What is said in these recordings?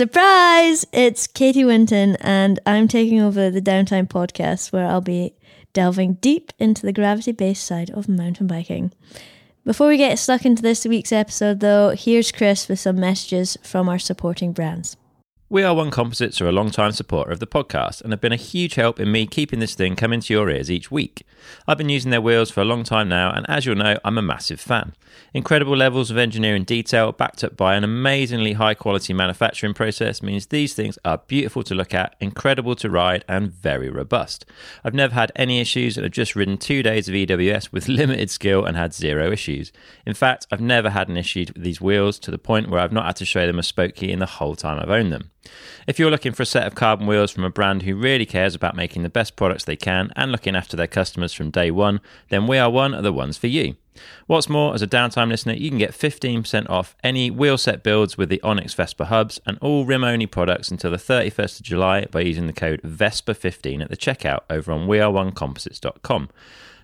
Surprise! It's Katie Winton, and I'm taking over the Downtime podcast where I'll be delving deep into the gravity based side of mountain biking. Before we get stuck into this week's episode, though, here's Chris with some messages from our supporting brands. We Are One Composites are a long-time supporter of the podcast and have been a huge help in me keeping this thing coming to your ears each week. I've been using their wheels for a long time now, and as you'll know, I'm a massive fan. Incredible levels of engineering detail, backed up by an amazingly high quality manufacturing process, means these things are beautiful to look at, incredible to ride, and very robust. I've never had any issues and have just ridden two days of EWS with limited skill and had zero issues. In fact, I've never had an issue with these wheels to the point where I've not had to show them a spoke key in the whole time I've owned them. If you're looking for a set of carbon wheels from a brand who really cares about making the best products they can and looking after their customers from day one, then We Are One are the ones for you. What's more, as a downtime listener, you can get 15% off any wheel set builds with the Onyx Vesper hubs and all rim only products until the 31st of July by using the code VESPER15 at the checkout over on weareonecomposites.com.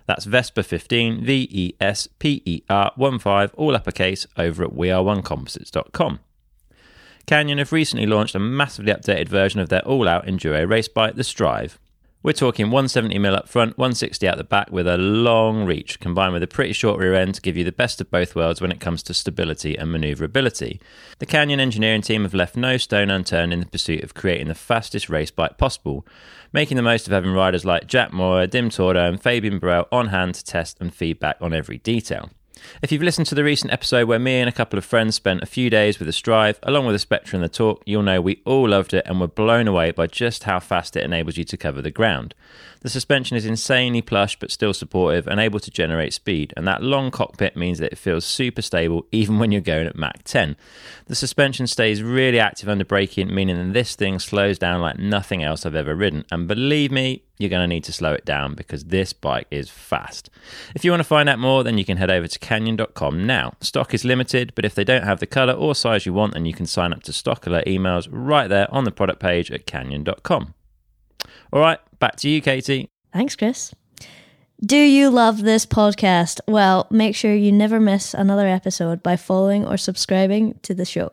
That's VESPER15, V E S P E R 1 5, all uppercase, over at weareonecomposites.com. Canyon have recently launched a massively updated version of their all out enduro race bike, the Strive. We're talking 170mm up front, 160 out the back with a long reach, combined with a pretty short rear end to give you the best of both worlds when it comes to stability and manoeuvrability. The Canyon engineering team have left no stone unturned in the pursuit of creating the fastest race bike possible, making the most of having riders like Jack Moir, Dim Tordo, and Fabien Barel on hand to test and feedback on every detail. If you've listened to the recent episode where me and a couple of friends spent a few days with the Strive, along with the Spectral and the Torque, you'll know we all loved it and were blown away by just how fast it enables you to cover the ground. The suspension is insanely plush but still supportive and able to generate speed, and that long cockpit means that it feels super stable even when you're going at Mach 10. The suspension stays really active under braking, meaning that this thing slows down like nothing else I've ever ridden. And believe me, you're going to need to slow it down because this bike is fast. If you want to find out more, then you can head over to canyon.com now. Stock is limited, but if they don't have the colour or size you want, then you can sign up to stock alert emails right there on the product page at canyon.com. All right, back to you, Katie. Thanks, Chris. Do you love this podcast? Well, make sure you never miss another episode by following or subscribing to the show.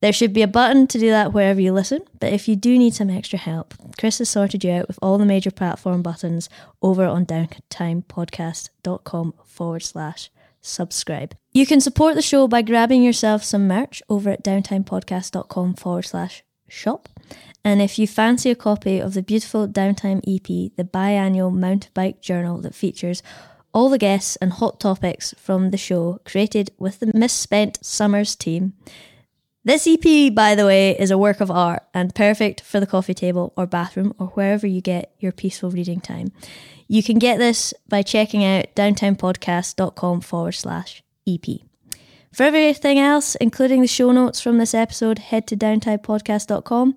There should be a button to do that wherever you listen, but if you do need some extra help, Chris has sorted you out with all the major platform buttons over on downtimepodcast.com forward slash subscribe. You can support the show by grabbing yourself some merch over at downtimepodcast.com forward slash shop. And if you fancy a copy of the beautiful Downtime EP, the biannual mountain bike journal that features all the guests and hot topics from the show created with the misspent summers team, this EP, by the way, is a work of art and perfect for the coffee table or bathroom or wherever you get your peaceful reading time. You can get this by checking out downtimepodcast.com forward slash EP. For everything else, including the show notes from this episode, head to downtimepodcast.com.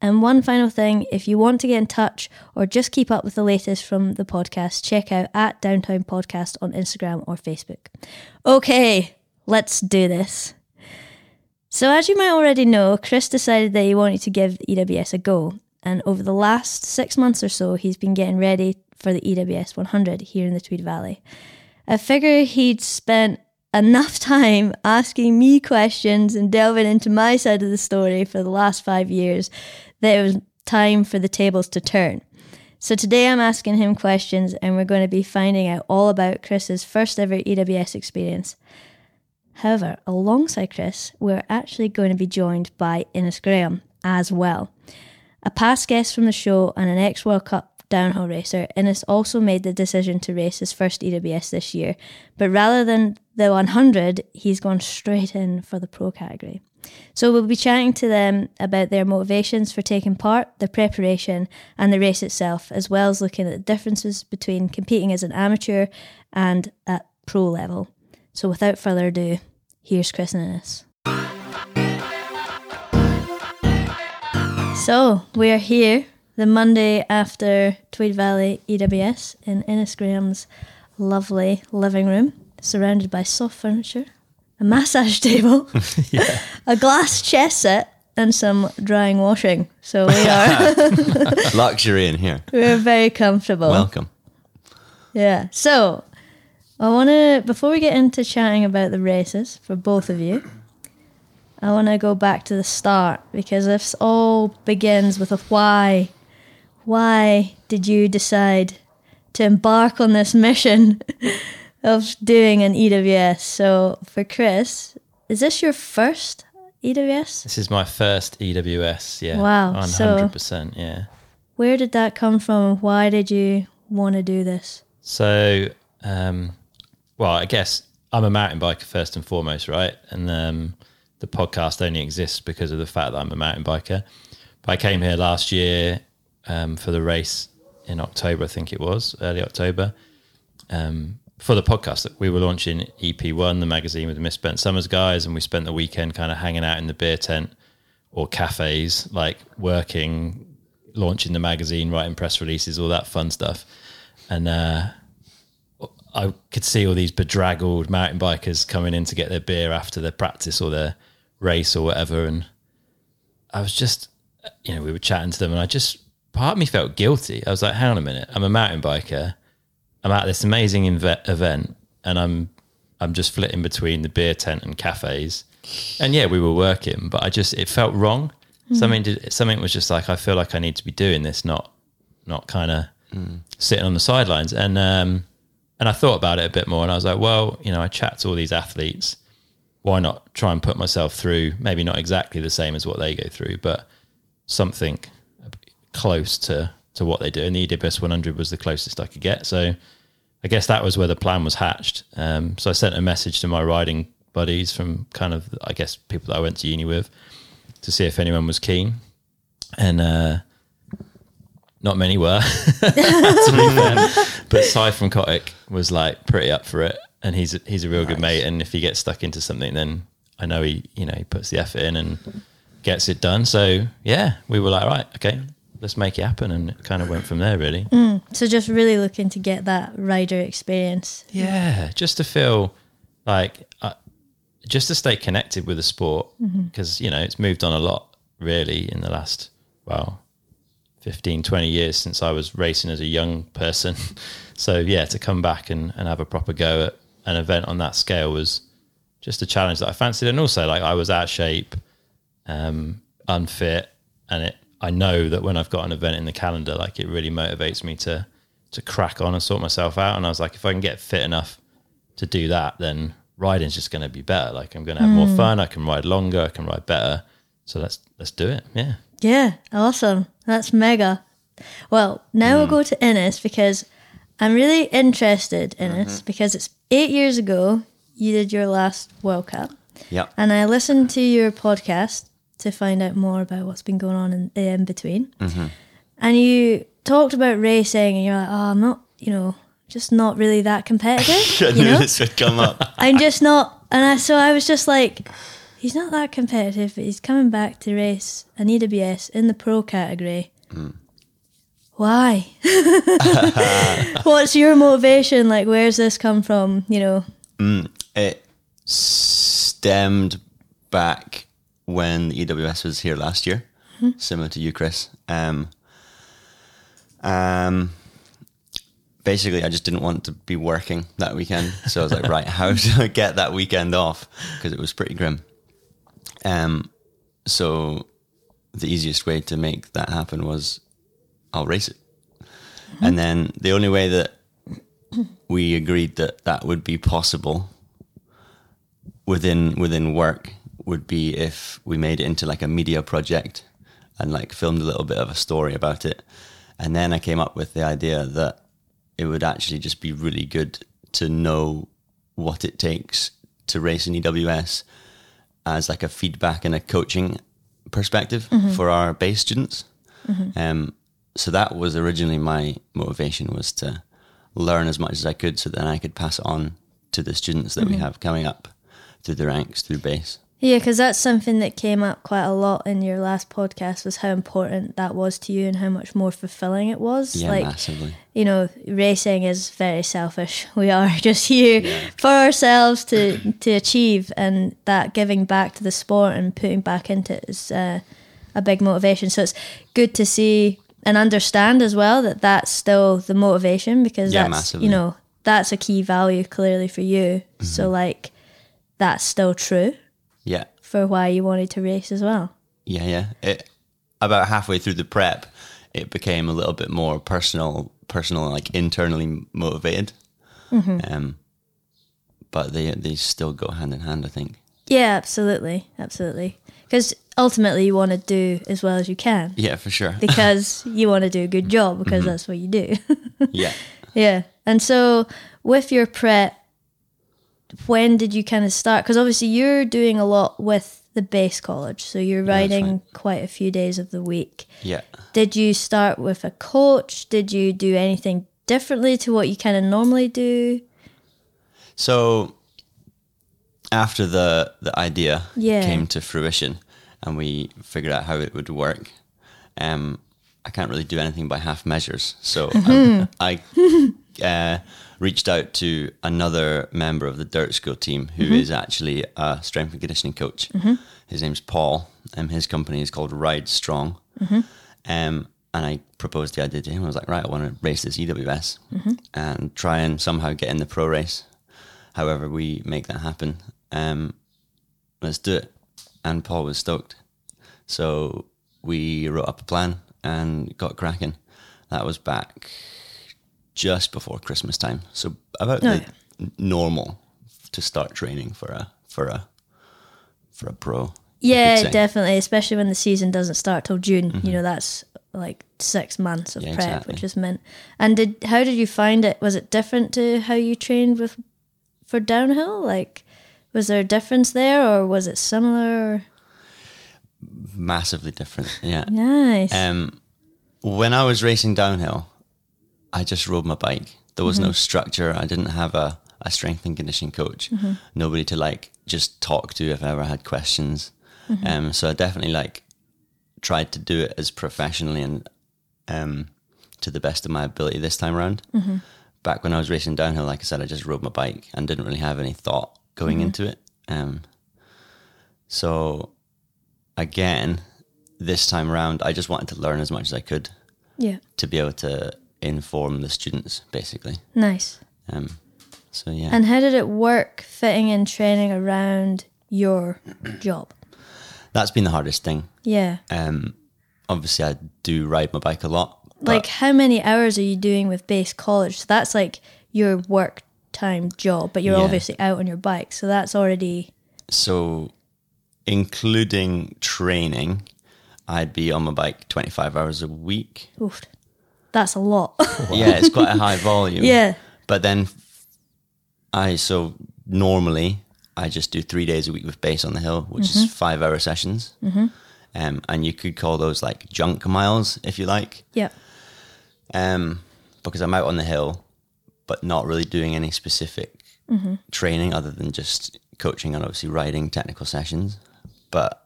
And one final thing if you want to get in touch or just keep up with the latest from the podcast, check out at Downtime Podcast on Instagram or Facebook. Okay, let's do this. So, as you might already know, Chris decided that he wanted to give EWS a go. And over the last six months or so, he's been getting ready for the EWS 100 here in the Tweed Valley. I figure he'd spent enough time asking me questions and delving into my side of the story for the last five years that it was time for the tables to turn. So today I'm asking him questions and we're going to be finding out all about Chris's first ever EWS experience. However, alongside Chris, we're actually going to be joined by Innes Graham as well. A past guest from the show and an ex World Cup downhill racer, Innes also made the decision to race his first EWS this year, but rather than the 100, he's gone straight in for the pro category. So we'll be chatting to them about their motivations for taking part, their preparation, and the race itself, as well as looking at the differences between competing as an amateur and at pro level. So without further ado, Here's Chris and Innes. So we are here the Monday after Tweed Valley EWS in Innes Graham's lovely living room, surrounded by soft furniture, a massage table, a glass chess set, and some drying washing. So we are luxury in here. We're very comfortable. Welcome. Yeah. So I want to, before we get into chatting about the races for both of you, I want to go back to the start because this all begins with a why. Why did you decide to embark on this mission of doing an EWS? So, for Chris, is this your first EWS? This is my first EWS. Yeah. Wow, hundred percent. Yeah. Where did that come from? Why did you want to do this? So, um, well, I guess I'm a mountain biker first and foremost, right? And um, the podcast only exists because of the fact that I'm a mountain biker. But I came here last year um, for the race in October, I think it was, early October, um, for the podcast. That we were launching EP1, the magazine with the Misspent Summers guys, and we spent the weekend kind of hanging out in the beer tent or cafes, like working, launching the magazine, writing press releases, all that fun stuff. And uh, I could see all these bedraggled mountain bikers coming in to get their beer after their practice or their race or whatever. And I was just, you know, we were chatting to them, and I just, part of me felt guilty. I was like, hang on a minute, I'm a mountain biker. I'm at this amazing inve- event, and I'm, I'm just flitting between the beer tent and cafes. And yeah, we were working, but I just, it felt wrong. Something did, something was just like, I feel like I need to be doing this, not, not kind of sitting on the sidelines. And, um, and I thought about it a bit more and I was like, well, you know, I chat to all these athletes. Why not try and put myself through, maybe not exactly the same as what they go through, but something close to, to what they do. And the EWS 100 was the closest I could get. So I guess that was where the plan was hatched. Um, so I sent a message to my riding buddies from kind of, I guess, people that I went to uni with to see if anyone was keen. And, uh, not many were, to be fair. But Cy from Kotick was like pretty up for it, and he's a, he's a real good mate. And if he gets stuck into something, then I know he you know he puts the effort in and gets it done. So yeah, we were like, right, okay, let's make it happen, and it kind of went from there, really. So, just really looking to get that rider experience. Yeah, just to feel like, uh, just to stay connected with the sport because, you know, it's moved on a lot really in the last, well, 15, 20 years since I was racing as a young person. so, yeah, to come back and, and have a proper go at an event on that scale was just a challenge that I fancied. And also, like, I was out of shape, um, unfit, and it, I know that when I've got an event in the calendar, like, it really motivates me to, to crack on and sort myself out. And I was like, if I can get fit enough to do that, then riding's just going to be better. Like I'm going to have more fun. I can ride longer. I can ride better. So let's let's do it. Yeah. Yeah, awesome. That's mega. Well, now we'll hmm. go to Innes because I'm really interested in this mm-hmm. because it's eight years ago you did your last World Cup. Yep. And I listened to your podcast to find out more about what's been going on in, eh, in between. Mm-hmm. And you talked about racing and you're like, oh, I'm not, you know, just not really that competitive. I you knew know? this would come up. I'm just not, and I, so I was just like, he's not that competitive, but he's coming back to race an EWS in the pro category. Why? What's your motivation? Like, where's this come from? You know, it stemmed back when the EWS was here last year, similar to you, Chris. Um, um, basically, I just didn't want to be working that weekend, so I was like, right, how do I get that weekend off? Because it was pretty grim. Um, so the easiest way to make that happen was I'll race it, and then the only way that we agreed that that would be possible within within work would be if we made it into like a media project and like filmed a little bit of a story about it. And then i came up with the idea that it would actually just be really good to know what it takes to race in ews as like a feedback and a coaching perspective mm-hmm. for our base students. Mm-hmm. Um, so that was originally my motivation was to learn as much as I could so then I could pass it on to the students that we mm-hmm. have coming up through the ranks, through base. Yeah, because that's something that came up quite a lot in your last podcast was how important that was to you and how much more fulfilling it was. Yeah, like, massively. you know, racing is very selfish. We are just here for ourselves to to achieve, and that giving back to the sport and putting back into it is uh, a big motivation. So it's good to see and understand as well that that's still the motivation because Yeah, that's massively. you know that's a key value clearly for you. So like that's still true Yeah. for why you wanted to race as well. Yeah, yeah. It, about halfway through the prep, it became a little bit more personal, personal, like internally motivated. Um, but they they still go hand in hand, I think. Yeah, absolutely, absolutely. Because ultimately, you want to do as well as you can Yeah, for sure. because you want to do a good job because that's what you do. yeah. yeah, and so with your prep, when did you kind of start? Because obviously, you're doing a lot with the base college, so you're riding right. quite a few days of the week. Yeah. Did you start with a coach? Did you do anything differently to what you kind of normally do? So after the the idea Yeah. came to fruition and we figured out how it would work, um, I can't really do anything by half measures. So. I, I uh, reached out to another member of the dirt school team who is Mm-hmm. actually a strength and conditioning coach. His name's Paul, and his company is called Ride Strong. Mm-hmm. Um, and I proposed the idea to him. I was like, right, I want to race this EWS Mm-hmm. and try and somehow get in the pro race. However, we make that happen. Um, let's do it. And Paul was stoked. So we wrote up a plan and got cracking. That was back just before Christmas time. So about Oh, the normal to start training for a for a for a pro. Yeah. Mm-hmm. definitely. Especially when the season doesn't start till June. You know, that's like six months of Yeah, prep, exactly. which is meant. And did how did you find it? Was it different to how you trained with for downhill? Like, was there a difference there, or was it similar? Massively different. Yeah. Nice. Um, when I was racing downhill, I just rode my bike. There was no structure. I didn't have a, a strength and conditioning coach. Nobody to like just talk to if I ever had questions. Um, so I definitely like tried to do it as professionally and um, to the best of my ability this time around. Back when I was racing downhill, like I said, I just rode my bike and didn't really have any thought going into it. Um, so again, this time around, I just wanted to learn as much as I could yeah. to be able to inform the students, basically. Nice. Um, so yeah, And how did it work fitting in training around your job? that's been the hardest thing. Yeah. Um, obviously, I do ride my bike a lot. Like, how many hours are you doing with base college? So that's like your work time job, but you're Yeah. obviously out on your bike. So that's already so, including training, I'd be on my bike 25 hours a week. oof, that's a lot. Yeah, it's quite a high volume. yeah. But then I, so normally I just do three days a week with base on the hill, which is five hour sessions. Mm-hmm. Um, and you could call those like junk miles, if you like. Yeah. um, because I'm out on the hill, but not really doing any specific training other than just coaching and obviously riding technical sessions. But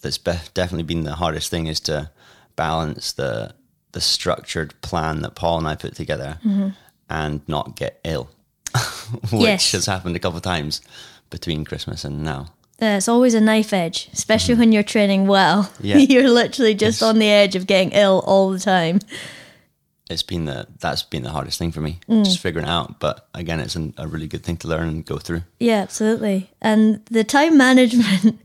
that's be- definitely been the hardest thing is to balance the the structured plan that Paul and I put together and not get ill, which Yes. has happened a couple of times between Christmas and now. It's always a knife edge, especially when you're training well. Mm-hmm. Yeah. you're literally just Yes. on the edge of getting ill all the time. It's been the that's been the hardest thing for me, Mm. just figuring it out. But again, it's an, a really good thing to learn and go through. Yeah, absolutely. And the time management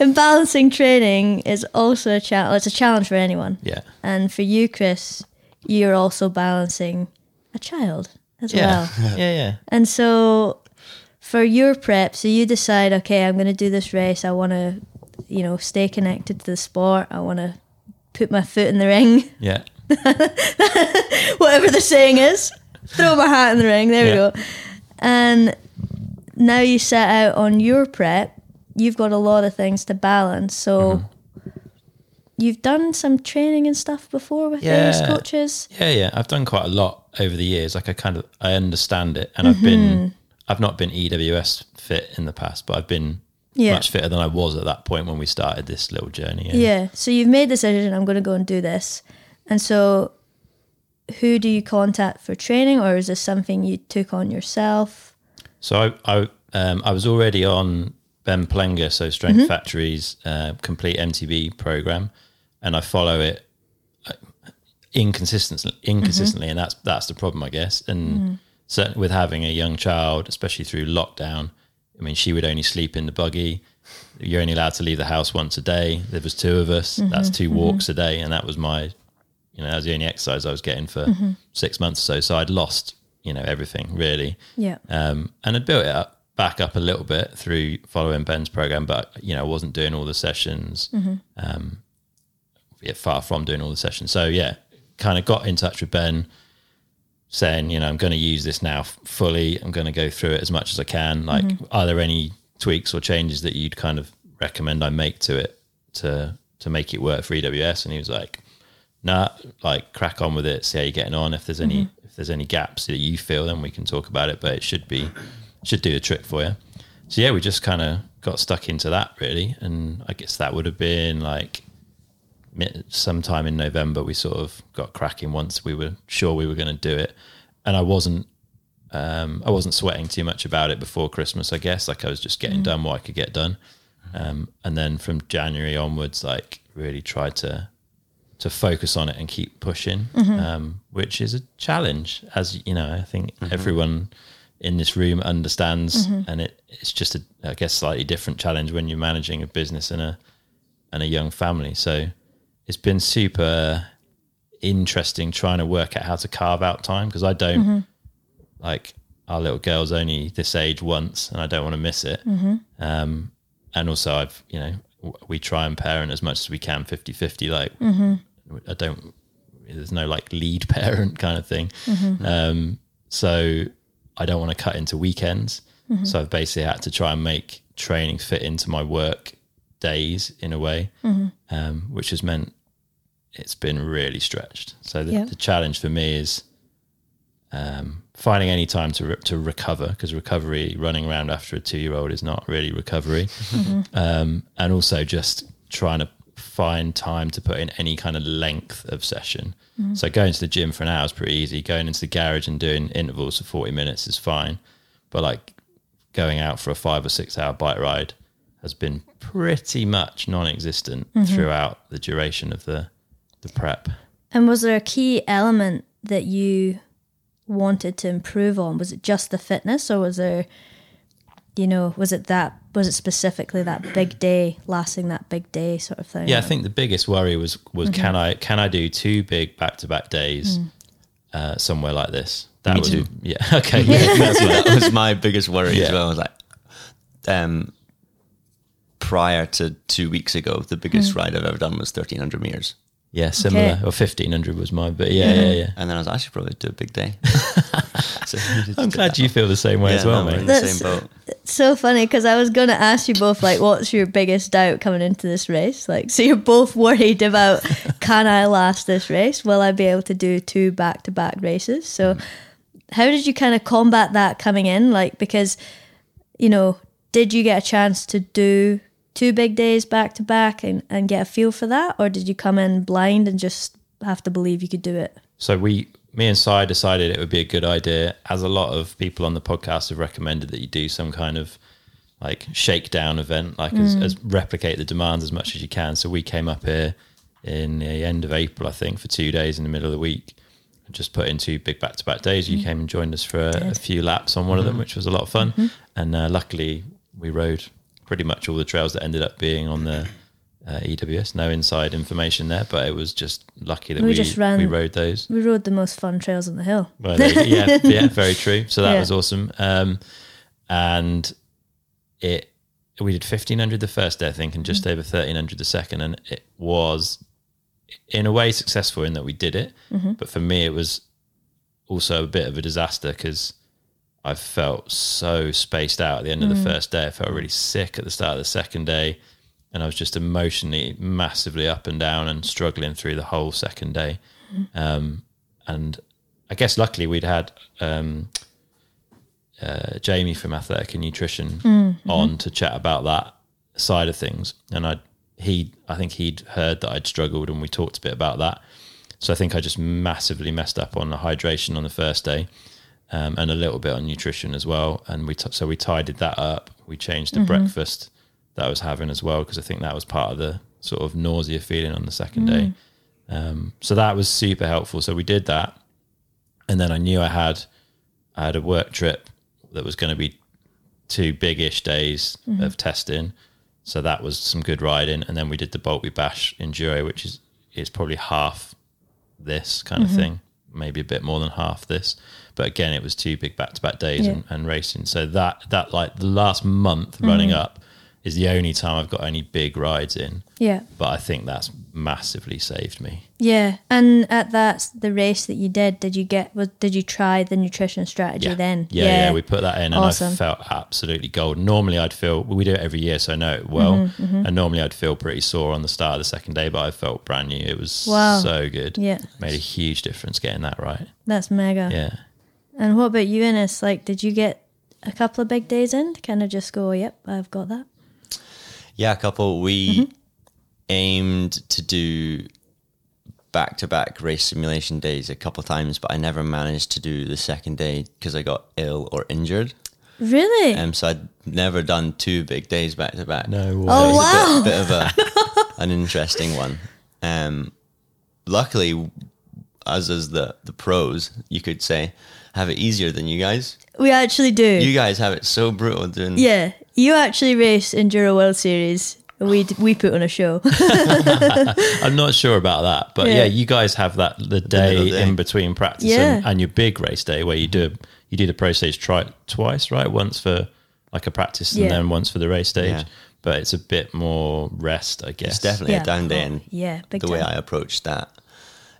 and balancing training is also a challenge. It's a challenge for anyone. Yeah. And for you, Chris, you're also balancing a child as Yeah. well. yeah, yeah. And so for your prep, so you decide, okay, I'm going to do this race. I want to, you know, stay connected to the sport. I want to put my foot in the ring, Yeah. whatever the saying is. Throw my hat in the ring. There Yeah. we go. And now you set out on your prep. You've got a lot of things to balance. So Mm-hmm. you've done some training and stuff before with Yeah. coaches. Yeah, yeah. I've done quite a lot over the years. Like I kind of I understand it, and I've been I've not been EWS fit in the past, but I've been Yeah. much fitter than I was at that point when we started this little journey. And Yeah. So you've made the decision, I'm going to go and do this. And so who do you contact for training or is this something you took on yourself? So I I, um, I was already on Ben Plenge, so Strength Factory's uh, complete MTB program, and I follow it uh, inconsistently, inconsistently, and that's that's the problem, I guess. And certainly with having a young child, especially through lockdown, I mean, she would only sleep in the buggy. you're only allowed to leave the house once a day. There was two of us. That's 2 walks a day, and that was my, you know, that was the only exercise I was getting for six months or so. So I'd lost, you know, everything really, Yeah. um, and I'd built it up back up a little bit through following Ben's program, but you know, I wasn't doing all the sessions. Um, yeah, far from doing all the sessions. So yeah, kind of got in touch with Ben saying, you know, I'm going to use this now fully. I'm going to go through it as much as I can. Like, are there any tweaks or changes that you'd kind of recommend I make to it to to make it work for EWS? And he was like, Nah, like crack on with it. See how you're getting on. If there's any if there's any gaps that you feel, then we can talk about it. But it should be should do the trick for you. So yeah, we just kind of got stuck into that really, and I guess that would have been like sometime in November. We sort of got cracking once we were sure we were going to do it, and I wasn't um, I wasn't sweating too much about it before Christmas. I guess like I was just getting done what I could get done, um, and then from January onwards, like really tried to to focus on it and keep pushing, mm-hmm. um, which is a challenge. As you know, I think mm-hmm. everyone in this room understands, mm-hmm. and it it's just a I guess slightly different challenge when you're managing a business and a and a young family. So it's been super interesting trying to work out how to carve out time because I don't like our little girl's only this age once and I don't want to miss it. Um, and also I've, you know, we try and parent as much as we can 50 50. Like I don't, there's no like lead parent kind of thing. Um, so I don't want to cut into weekends. So I've basically had to try and make training fit into my work days in a way, um, which has meant it's been really stretched. So the, Yeah. the challenge for me is um, finding any time to re- to recover because recovery, running around after a two year old is not really recovery, um, and also just trying to find time to put in any kind of length of session. Mm. So going to the gym for an hour is pretty easy. Going into the garage and doing intervals for forty minutes is fine, but like going out for a five or six hour bike ride has been pretty much non-existent mm-hmm. throughout the duration of the the prep. And was there a key element that you wanted to improve on? Was it just the fitness, or was there, you know, was it that? Was it specifically that big day, lasting that big day sort of thing? Yeah, I think the biggest worry was was can I can I do two big back to back days uh, somewhere like this? That Me was too. yeah okay yeah, that's what- that was my biggest worry Yeah. as well. I was like, um, prior to two weeks ago, the biggest ride I've ever done was 1300 meters. yeah similar Okay. or fifteen hundred was mine, but yeah yeah yeah. And then I was, like, I should probably do a big day. so I needed to I'm glad you feel the same way yeah, as well, no, mate. in That's- same boat. so funny because I was going to ask you both, like, what's your biggest doubt coming into this race? Like, so you're both worried about can I last this race? Will I be able to do two back to back races? So, mm. how did you kind of combat that coming in? Like, because, you know, did you get a chance to do two big days back to back and, and get a feel for that? Or did you come in blind and just have to believe you could do it? So we, me and Sai decided it would be a good idea, as a lot of people on the podcast have recommended that you do some kind of like shakedown event, like as, mm. as replicate the demands as much as you can. So we came up here in the end of April, I think, for two days in the middle of the week. and Just put in two big back to back days. You mm. came and joined us for a, a few laps on one of them, mm-hmm. which was a lot of fun. Mm-hmm. And uh, luckily, we rode pretty much all the trails that ended up being on the uh, EWS. No inside information there, but it was just lucky that We we, just ran- we rode those. We rode the most fun trails on the hill. Well, there you- yeah, yeah, very true. So that Yeah. was awesome. Um, and it we did fifteen hundred the first day, I think, and Mm. just over thirteen hundred the second, and it was in a way successful in that we did it. Mm-hmm. But for me, it was also a bit of a disaster because I felt so spaced out at the end of Mm. the first day. I felt really sick at the start of the second day. And I was just emotionally massively up and down and struggling through the whole second day. Um, and I guess luckily we'd had um, uh, Jamie from Athletic and Nutrition on to chat about that side of things. And I he I think he'd heard that I'd struggled and we talked a bit about that. So I think I just massively messed up on the hydration on the first day. Um, and a little bit on nutrition as well, and we t- so we tidied that up. We changed the breakfast that I was having as well because I think that was part of the sort of nausea feeling on the second day. Mm. Um, so that was super helpful. So we did that, and then I knew I had I had a work trip that was going to be two big-ish days mm-hmm. of testing. So that was some good riding, and then we did the Boltby Bash enduro, which is is probably half this kind of mm-hmm. thing, maybe a bit more than half this. But again, it was two big back to back days Yeah. and, and racing. So that that like the last month running mm-hmm. up is the only time I've got any big rides in. Yeah. But I think that's massively saved me. Yeah. And at that the race that you did, did you get was did you try the nutrition strategy Yeah. then? Yeah, yeah, we put that in, and I felt absolutely golden. Normally, I'd feel well, we do it every year, so I know it well. Mm-hmm, And normally, I'd feel pretty sore on the start of the second day, but I felt brand new. It was Wow. so good. Yeah. made a huge difference getting that right. That's mega. Yeah, And what about you, Innes? Like, did you get a couple of big days in to kind of just go, yep, I've got that? Yeah, a couple. We aimed to do back to back race simulation days a couple times, but I never managed to do the second day because I got ill or injured. Really? Um, so I'd never done two big days back to back. No way. Oh, So it was wow. a bit, bit of a, an interesting one. Um, luckily, us as the, the pros, you could say, have it easier than you guys. we actually do. You guys have it so brutal doing. yeah. You actually race Enduro World Series. We, we put on a show. I'm not sure about that, but yeah, Yeah. you guys have that the day, middle day. in between practice Yeah. and, and your big race day where you do you do the pro stage try twice, right? Once for like a practice Yeah. and then once for the race stage. Yeah. But it's a bit more rest, I guess. It's definitely Yeah. a down day. Oh, And yeah, big the way. I approached that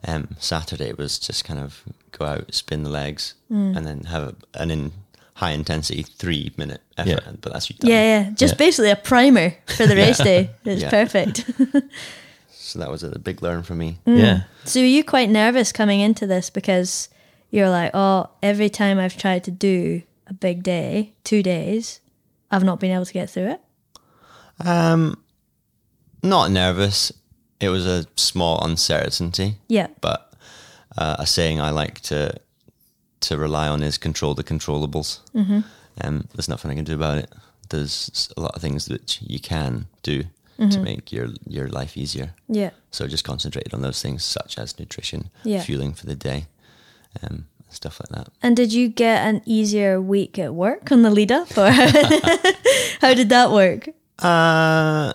um, Saturday was just kind of go out, spin the legs, Mm. and then have a, an in high intensity three minute effort. Yeah. But that's you done. Yeah, yeah. Just Yeah. basically a primer for the race day. It's Yeah. perfect. So that was a big learn for me. Mm. Yeah. so are you quite nervous coming into this because you're like, oh, every time I've tried to do a big day, two days, I've not been able to get through it? Um, not nervous. It was a small uncertainty, Yeah. but uh, a saying I like to to rely on is control the controllables. Mm-hmm. Um, there's nothing I can do about it. There's a lot of things that you can do to make your your life easier. Yeah. So just concentrated on those things such as nutrition, Yeah. fueling for the day, um, stuff like that. And did you get an easier week at work on the lead up or how did that work? Uh,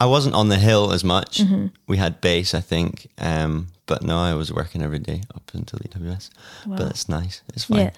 I wasn't on the hill as much. Mm-hmm. We had base, I think, um, but no, I was working every day up until EWS. But it's nice. It's fine. Yeah.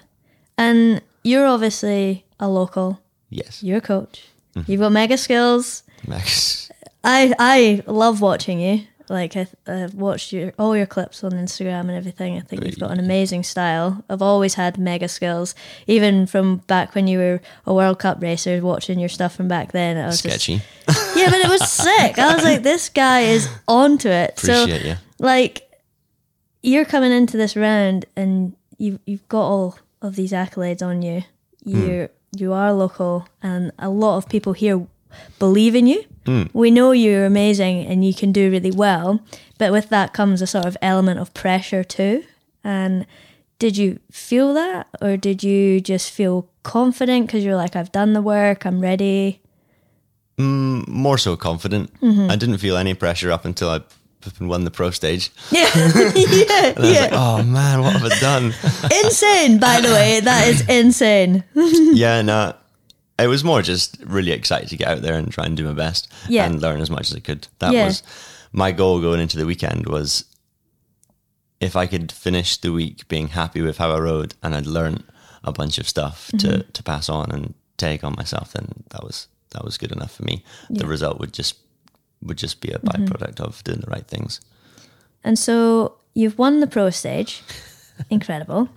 And you're obviously a local. Yes. You're a coach. Mm-hmm. You've got mega skills. Max. I I love watching you. Like I, I've watched your all your clips on Instagram and everything. I think you've got an amazing style. I've always had mega skills, even from back when you were a World Cup racer. Watching your stuff from back then, I was Sketchy. Just, yeah, but it was sick. I was like, this guy is onto it. Appreciate so, you. like, you're coming into this round and you've you've got all of these accolades on you. Hmm. You you are local, and a lot of people here believe in you. Hmm. We know you're amazing and you can do really well, but with that comes a sort of element of pressure too. And did you feel that, or did you just feel confident because you're like, I've done the work, I'm ready? Mm, more so confident. Mm-hmm. I didn't feel any pressure up until I flipping won the pro stage. Yeah, yeah, And I was yeah. like, oh man, what have I done? insane. By the way, that is insane. yeah, no. It was more just really excited to get out there and try and do my best Yeah. and learn as much as I could. That Yeah. was my goal going into the weekend was if I could finish the week being happy with how I rode and I'd learned a bunch of stuff to, Mm-hmm. to pass on and take on myself, then that was that was good enough for me. The result would just would just be a Mm-hmm. byproduct of doing the right things. And so you've won the pro stage. Incredible.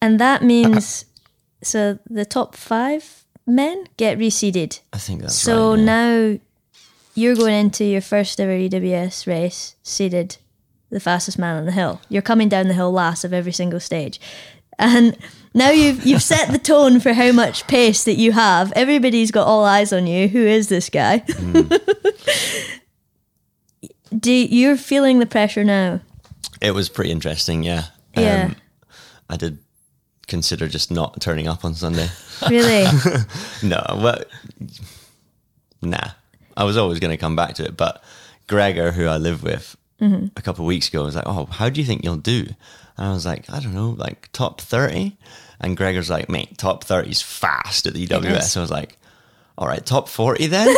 And that means so the top five men get reseeded. I think that's so right. yeah. now you're going into your first ever EWS race seeded the fastest man on the hill. You're coming down the hill last of every single stage. And now you've you've set the tone for how much pace that you have. Everybody's got all eyes on you. Who is this guy? Do you're feeling the pressure now? It was pretty interesting, yeah. Yeah. Um, I did consider just not turning up on Sunday. Really? No, well, nah. I was always going to come back to it, but Gregor, who I live with, mm-hmm. a couple of weeks ago was like, "Oh, how do you think you'll do?" And I was like, "I don't know, like top 30? And Gregor's like, "Mate, top 30 is fast at the. EWS." So I was like, all right, top 40 then.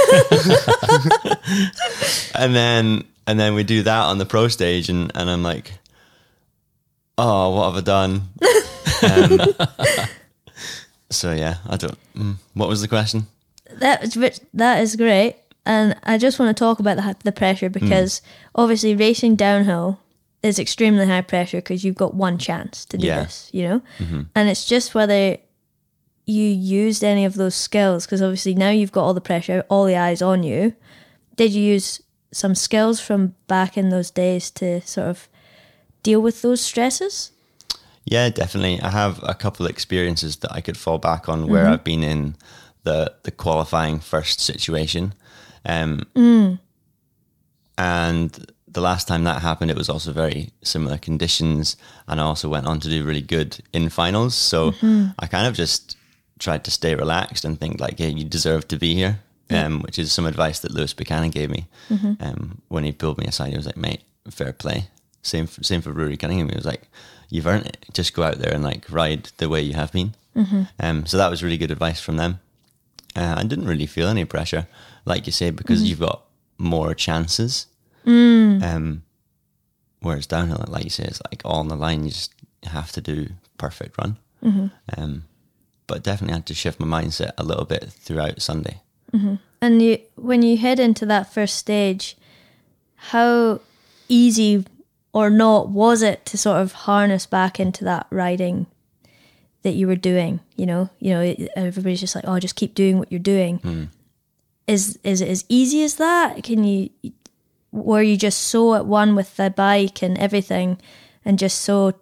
and then, and then we do that on the pro stage and, and I'm like, oh, what have I done? um, so yeah, I don't, mm, what was the question? That is ve- that is great, and I just want to talk about the the pressure because obviously racing downhill is extremely high pressure because you've got one chance to do Yeah. this, you know, mm-hmm. and it's just whether you used any of those skills because obviously now you've got all the pressure, all the eyes on you. Did you use some skills from back in those days to sort of deal with those stresses? Yeah, definitely. I have a couple of experiences that I could fall back on where mm-hmm. I've been in the the qualifying first situation. Um, mm. And the last time that happened, it was also very similar conditions, and I also went on to do really good in finals. So I kind of just tried to stay relaxed and think like, "Hey, you deserve to be here," um, which is some advice that Lewis Buchanan gave me um, when he pulled me aside. He was like, "Mate, fair play." Same for, same for Rory Cunningham. He was like, "You've earned it. Just go out there and like ride the way you have been." Um, so that was really good advice from them. Uh, I didn't really feel any pressure, like you say, because you've got more chances. Um, whereas downhill, like you say, it's like all on the line. You just have to do perfect run. Um, but definitely had to shift my mindset a little bit throughout Sunday. And you, when you head into that first stage, how easy or not was it to sort of harness back into that riding that you were doing? You know, you know, everybody's just like, "Oh, just keep doing what you're doing." Is is it as easy as that? Can you? Were you just so at one with the bike and everything, and just so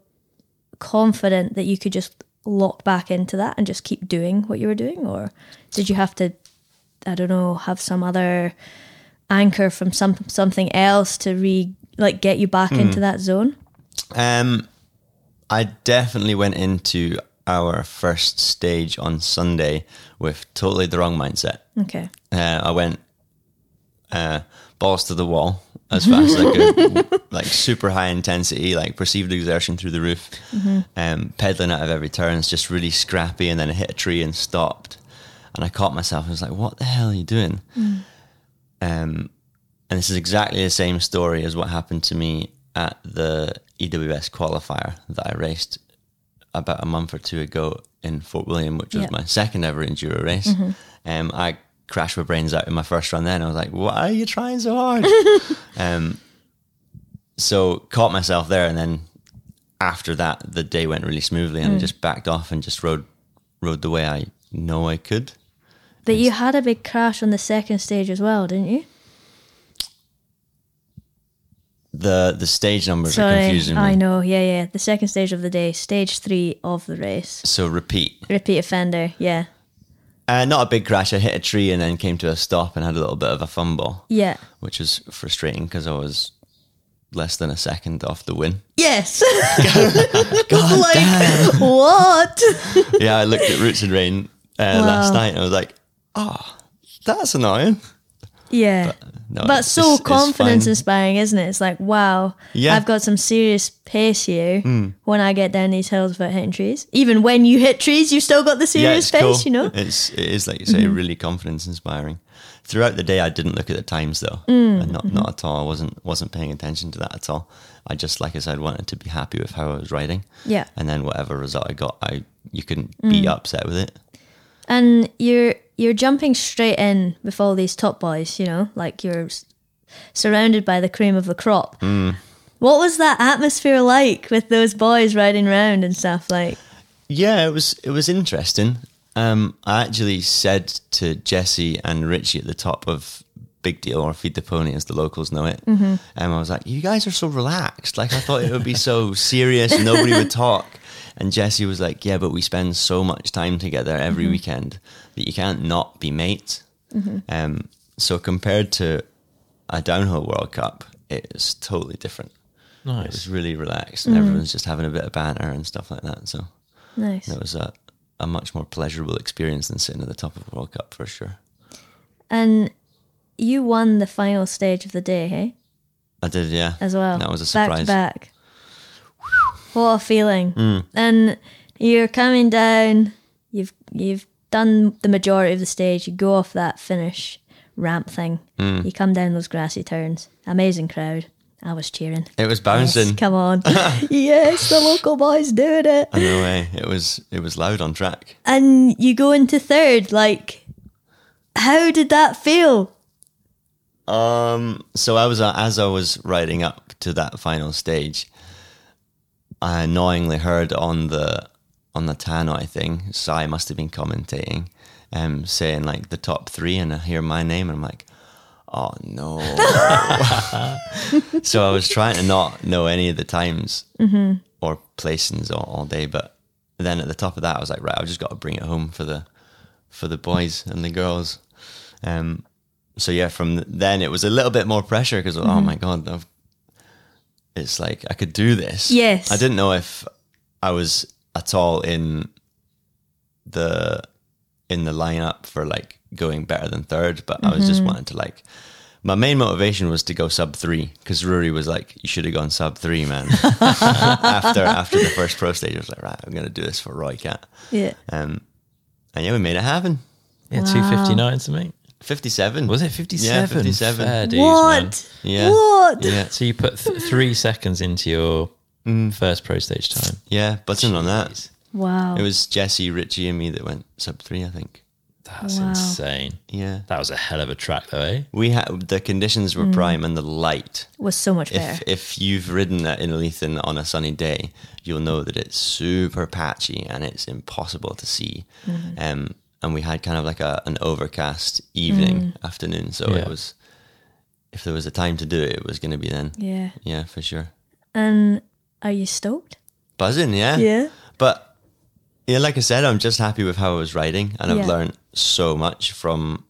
confident that you could just lock back into that and just keep doing what you were doing, or did you have to I don't know, have some other anchor from some something else to re like get you back into that zone. Um, I definitely went into our first stage on Sunday with totally the wrong mindset. Okay. Uh, I went uh, balls to the wall as fast as I could, like super high intensity, like perceived exertion through the roof, um, pedaling out of every turn. It's just really scrappy, and then I hit a tree and stopped, and I caught myself. I was like, "What the hell are you doing?" Um, and this is exactly the same story as what happened to me at the EWS qualifier that I raced about a month or two ago in Fort William, which was my second ever enduro race. Um, I crashed my brains out in my first run. Then I was like, "Why are you trying so hard?" um, so caught myself there, and then after that, the day went really smoothly, and I just backed off and just rode rode the way I know I could. But you had a big crash on the second stage as well, didn't you? The the stage numbers are confusing me. I know. Yeah, yeah. The second stage of the day, stage three of the race. So repeat. Repeat offender. Yeah, Uh, not a big crash. I hit a tree and then came to a stop and had a little bit of a fumble, yeah. which was frustrating because I was less than a second off the win. Yes. God like damn. what? Yeah, I looked at Roots and Rain uh, Wow. last night and I was like, oh, that's annoying. Yeah. No, but it's- so it's- it's confidence fine. inspiring, isn't it? It's like, wow, Yeah. I've got some serious pace here when I get down these hills without hitting trees. Even when you hit trees, you've still got the Yeah, serious it's pace, cool. you know? Mm-hmm. It's it is like you say, really confidence inspiring. Throughout the day, I didn't look at the times though, Mm, and not mm-hmm. not at all. I wasn't wasn't paying attention to that at all. I just like I said, wanted to be happy with how I was riding. Yeah. Mm. and then whatever result I got, I you couldn't be upset with it. And you're you're jumping straight in with all these top boys, you know, like you're s- surrounded by the cream of the crop. Mm. What was that atmosphere like with those boys riding around and stuff? Like, Yeah, it was it was interesting. Um, I actually said to Jesse and Richie at the top of Big Deal or Feed the Pony, as the locals know it, Mm-hmm. and I was like, "You guys are so relaxed. Like I thought it would be so serious. Nobody would talk." And Jesse was like, "Yeah, but we spend so much time together every Mm-hmm. weekend that you can't not be mates." Um, so compared to a downhill World Cup, it is totally different. It Nice. was really relaxed, and everyone's just having a bit of banter and stuff like that. So nice. it was a, a much more pleasurable experience than sitting at the top of a World Cup for sure. And you won the final stage of the day, hey? I did, yeah. as well. That was a Back surprise. to back. What a feeling. Mm. And you're coming down, you've you've done the majority of the stage, you go off that finish ramp thing, you come down those grassy turns. Amazing crowd. I was cheering. It was Yes, bouncing. come on. yes, the local boys doing it. I know, eh? It was it was loud on track. And you go into third. Like, how did that feel? Um, so I was uh, as I was riding up to that final stage, I annoyingly heard on the on the Tannoy thing. Sai must have been commentating, um, saying like the top three, and I hear my name, and I'm like, oh no. so I was trying to not know any of the times or placings all, all day, but then at the top of that, I was like, right, I've just got to bring it home for the for the boys and the girls. Um, so yeah, from then it was a little bit more pressure because oh my god, I've, it's like I could do this. Yes. I didn't know if I was at all in the in the lineup for like going better than third, but I was just wanting to like. My main motivation was to go sub three because Rory was like, "You should have gone sub three, man." after after the first pro stage, I was like, "Right, I'm gonna do this for Roy Cat," Yeah. um, and yeah, we made it happen. Yeah, Wow. 259 to me. Fifty-seven Was it 57? Yeah, 57. Fair dues, man. what? Yeah. What? Yeah, So you put th- three seconds into your first pro stage time. yeah, button on that. Wow. It was Jesse, Richie, and me that went sub three, I think. That's Wow. insane. Yeah, That was a hell of a track, though, eh? we had the conditions were prime and the light. was so much better. If if you've ridden that Innerleithen on a sunny day, you'll know that it's super patchy and it's impossible to see. Um, and we had kind of like a an overcast evening, afternoon, so Yeah. it was. If there was a time to do it, it was going to be then. yeah. Yeah, for sure. And are you stoked? Buzzing, yeah. Yeah. But yeah, like I said, I'm just happy with how I was riding, and I've Yeah. learned so much from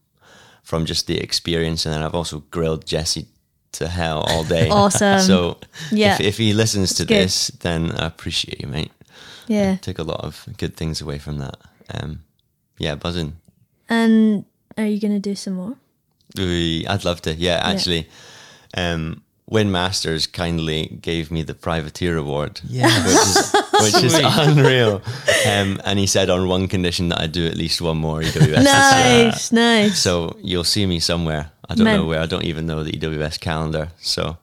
from just the experience, and then I've also grilled Jesse to hell all day. Awesome. So Yeah. if, if he listens to good. this, then I appreciate you, mate. Yeah. Took a lot of good things away from that. Um, yeah, buzzing. And are you going to do some more? Ooh, I'd love to. Yeah, actually, um, Wyn Masters kindly gave me the privateer award. Yeah. which is which is unreal. Um, and he said on one condition that I do at least one more EWS. this year. Nice, nice. So you'll see me somewhere. I don't Man. know where. I don't even know the EWS calendar. So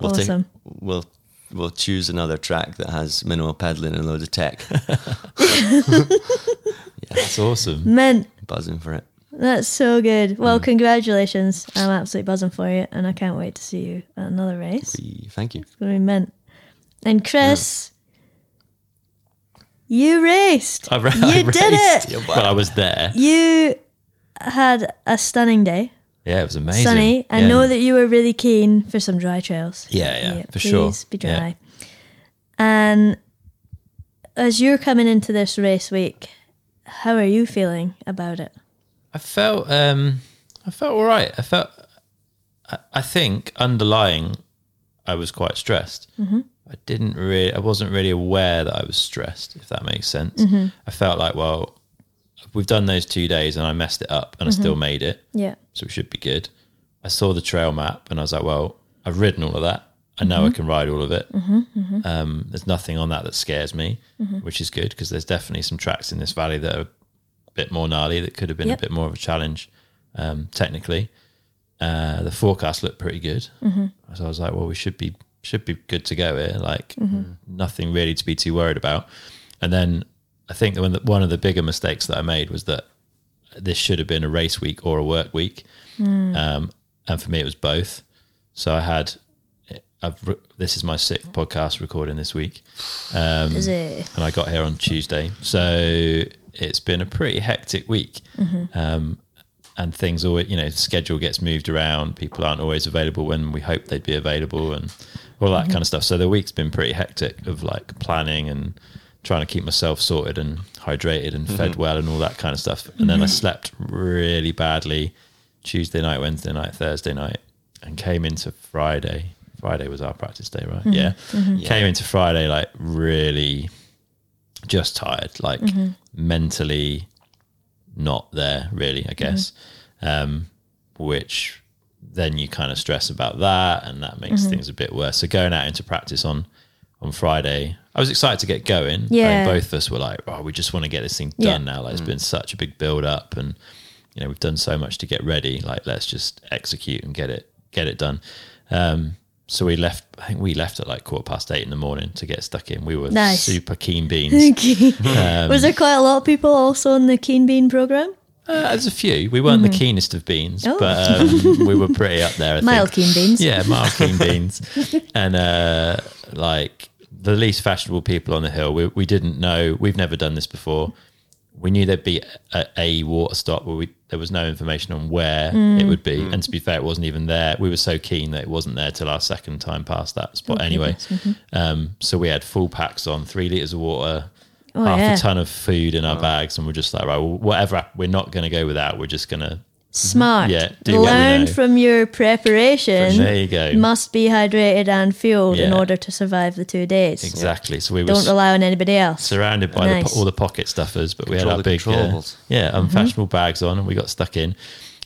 we'll take- Awesome. we'll we'll choose another track that has minimal pedaling and loads of tech. That's awesome. Men Buzzing for it. That's so good. Well, Mm. congratulations. I'm absolutely buzzing for you, and I can't wait to see you at another race. Thank you. It's going to be mint. And Chris, you raced. I ra- You I did raced. it. Well, I was there. You had a stunning day. Yeah, it was amazing. Sunny. I yeah. know that you were really keen for some dry trails. Yeah, yeah, yeah for please sure. be Yeah. dry. And as you're coming into this race week, how are you feeling about it? I felt um I felt all right. I felt I, I think underlying I was quite stressed. Mm-hmm. I didn't really I wasn't really aware that I was stressed if that makes sense. Mm-hmm. I felt like well we've done those 2 days and I messed it up and I still made it. Yeah. So it should be good. I saw the trail map and I was like well I've ridden all of that. I know I can ride all of it. Um, there's nothing on that that scares me, which is good because there's definitely some tracks in this valley that are bit more gnarly that could have been Yep. a bit more of a challenge um, technically. Uh, the forecast looked pretty good, so I was like, well, we should be should be good to go here. Like nothing really to be too worried about. And then I think that one, the, one of the bigger mistakes that I made was that this should have been a race week or a work week, um, and for me it was both. So I had. I've, re- this is my sixth podcast recording this week. Um, Is it? and I got here on Tuesday. So it's been a pretty hectic week. Mm-hmm. Um, and things always, you know, schedule gets moved around. People aren't always available when we hope they'd be available and all that mm-hmm. kind of stuff. So the week's been pretty hectic of like planning and trying to keep myself sorted and hydrated and fed mm-hmm. well and all that kind of stuff. And then I slept really badly Tuesday night, Wednesday night, Thursday night, and came into Friday. Friday was our practice day, right? Yeah. Came into Friday like really just tired, like mentally not there, really, I guess. Um, which then you kind of stress about that, and that makes things a bit worse. So going out into practice on on Friday, I was excited to get going. I Yeah. think both of us were like, "Oh, we just want to get this thing Yeah. done now." Like it's been such a big build up, and you know we've done so much to get ready. Like let's just execute and get it get it done. Um, so we left. I think we left at like quarter past eight in the morning to get stuck in. We were Nice. super keen beans. Um, Was there quite a lot of people also in the Keen Bean program? Uh, there's a few. We weren't the keenest of beans, Oh. but um, we were pretty up there. I Mild think. keen beans. Yeah, mild keen beans, and uh, like the least fashionable people on the hill. We we didn't know. We've never done this before. We knew there'd be a, a water stop, where we, there was no information on where it would be. And to be fair, it wasn't even there. We were so keen that it wasn't there till our second time past that spot. Oh, anyway, goodness. Mm-hmm. um, so we had full packs on, three liters of water, Oh, half yeah. a ton of food in our bags, and we're just like, right, well, whatever. We're not going to go without. We're just going to. Smart. Yeah, do Learn from your preparation. There you go. Must be hydrated and fueled in order to survive the two days. Exactly. So we were Don't rely on anybody else. surrounded by Nice. po- all the pocket stuffers, but we Control had our big, uh, controllables. yeah, unfashionable bags on, and we got stuck in.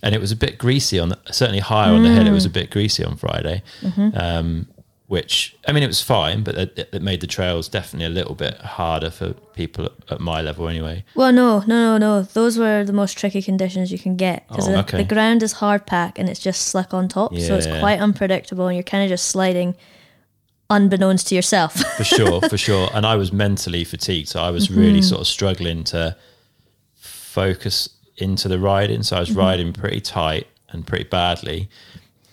And it was a bit greasy on, the, certainly higher on the hill. It was a bit greasy on Friday, um, which I mean, it was fine, but it, it made the trails definitely a little bit harder for people at, my level, anyway. Well, no, no, no, no. Those were the most tricky conditions you can get because Oh, the, okay. the ground is hard pack and it's just slick on top, so it's quite unpredictable, and you're kind of just sliding unbeknownst to yourself. for sure, for sure. And I was mentally fatigued, so I was Mm-hmm. really sort of struggling to focus into the riding. So I Mm-hmm. was riding pretty tight and pretty badly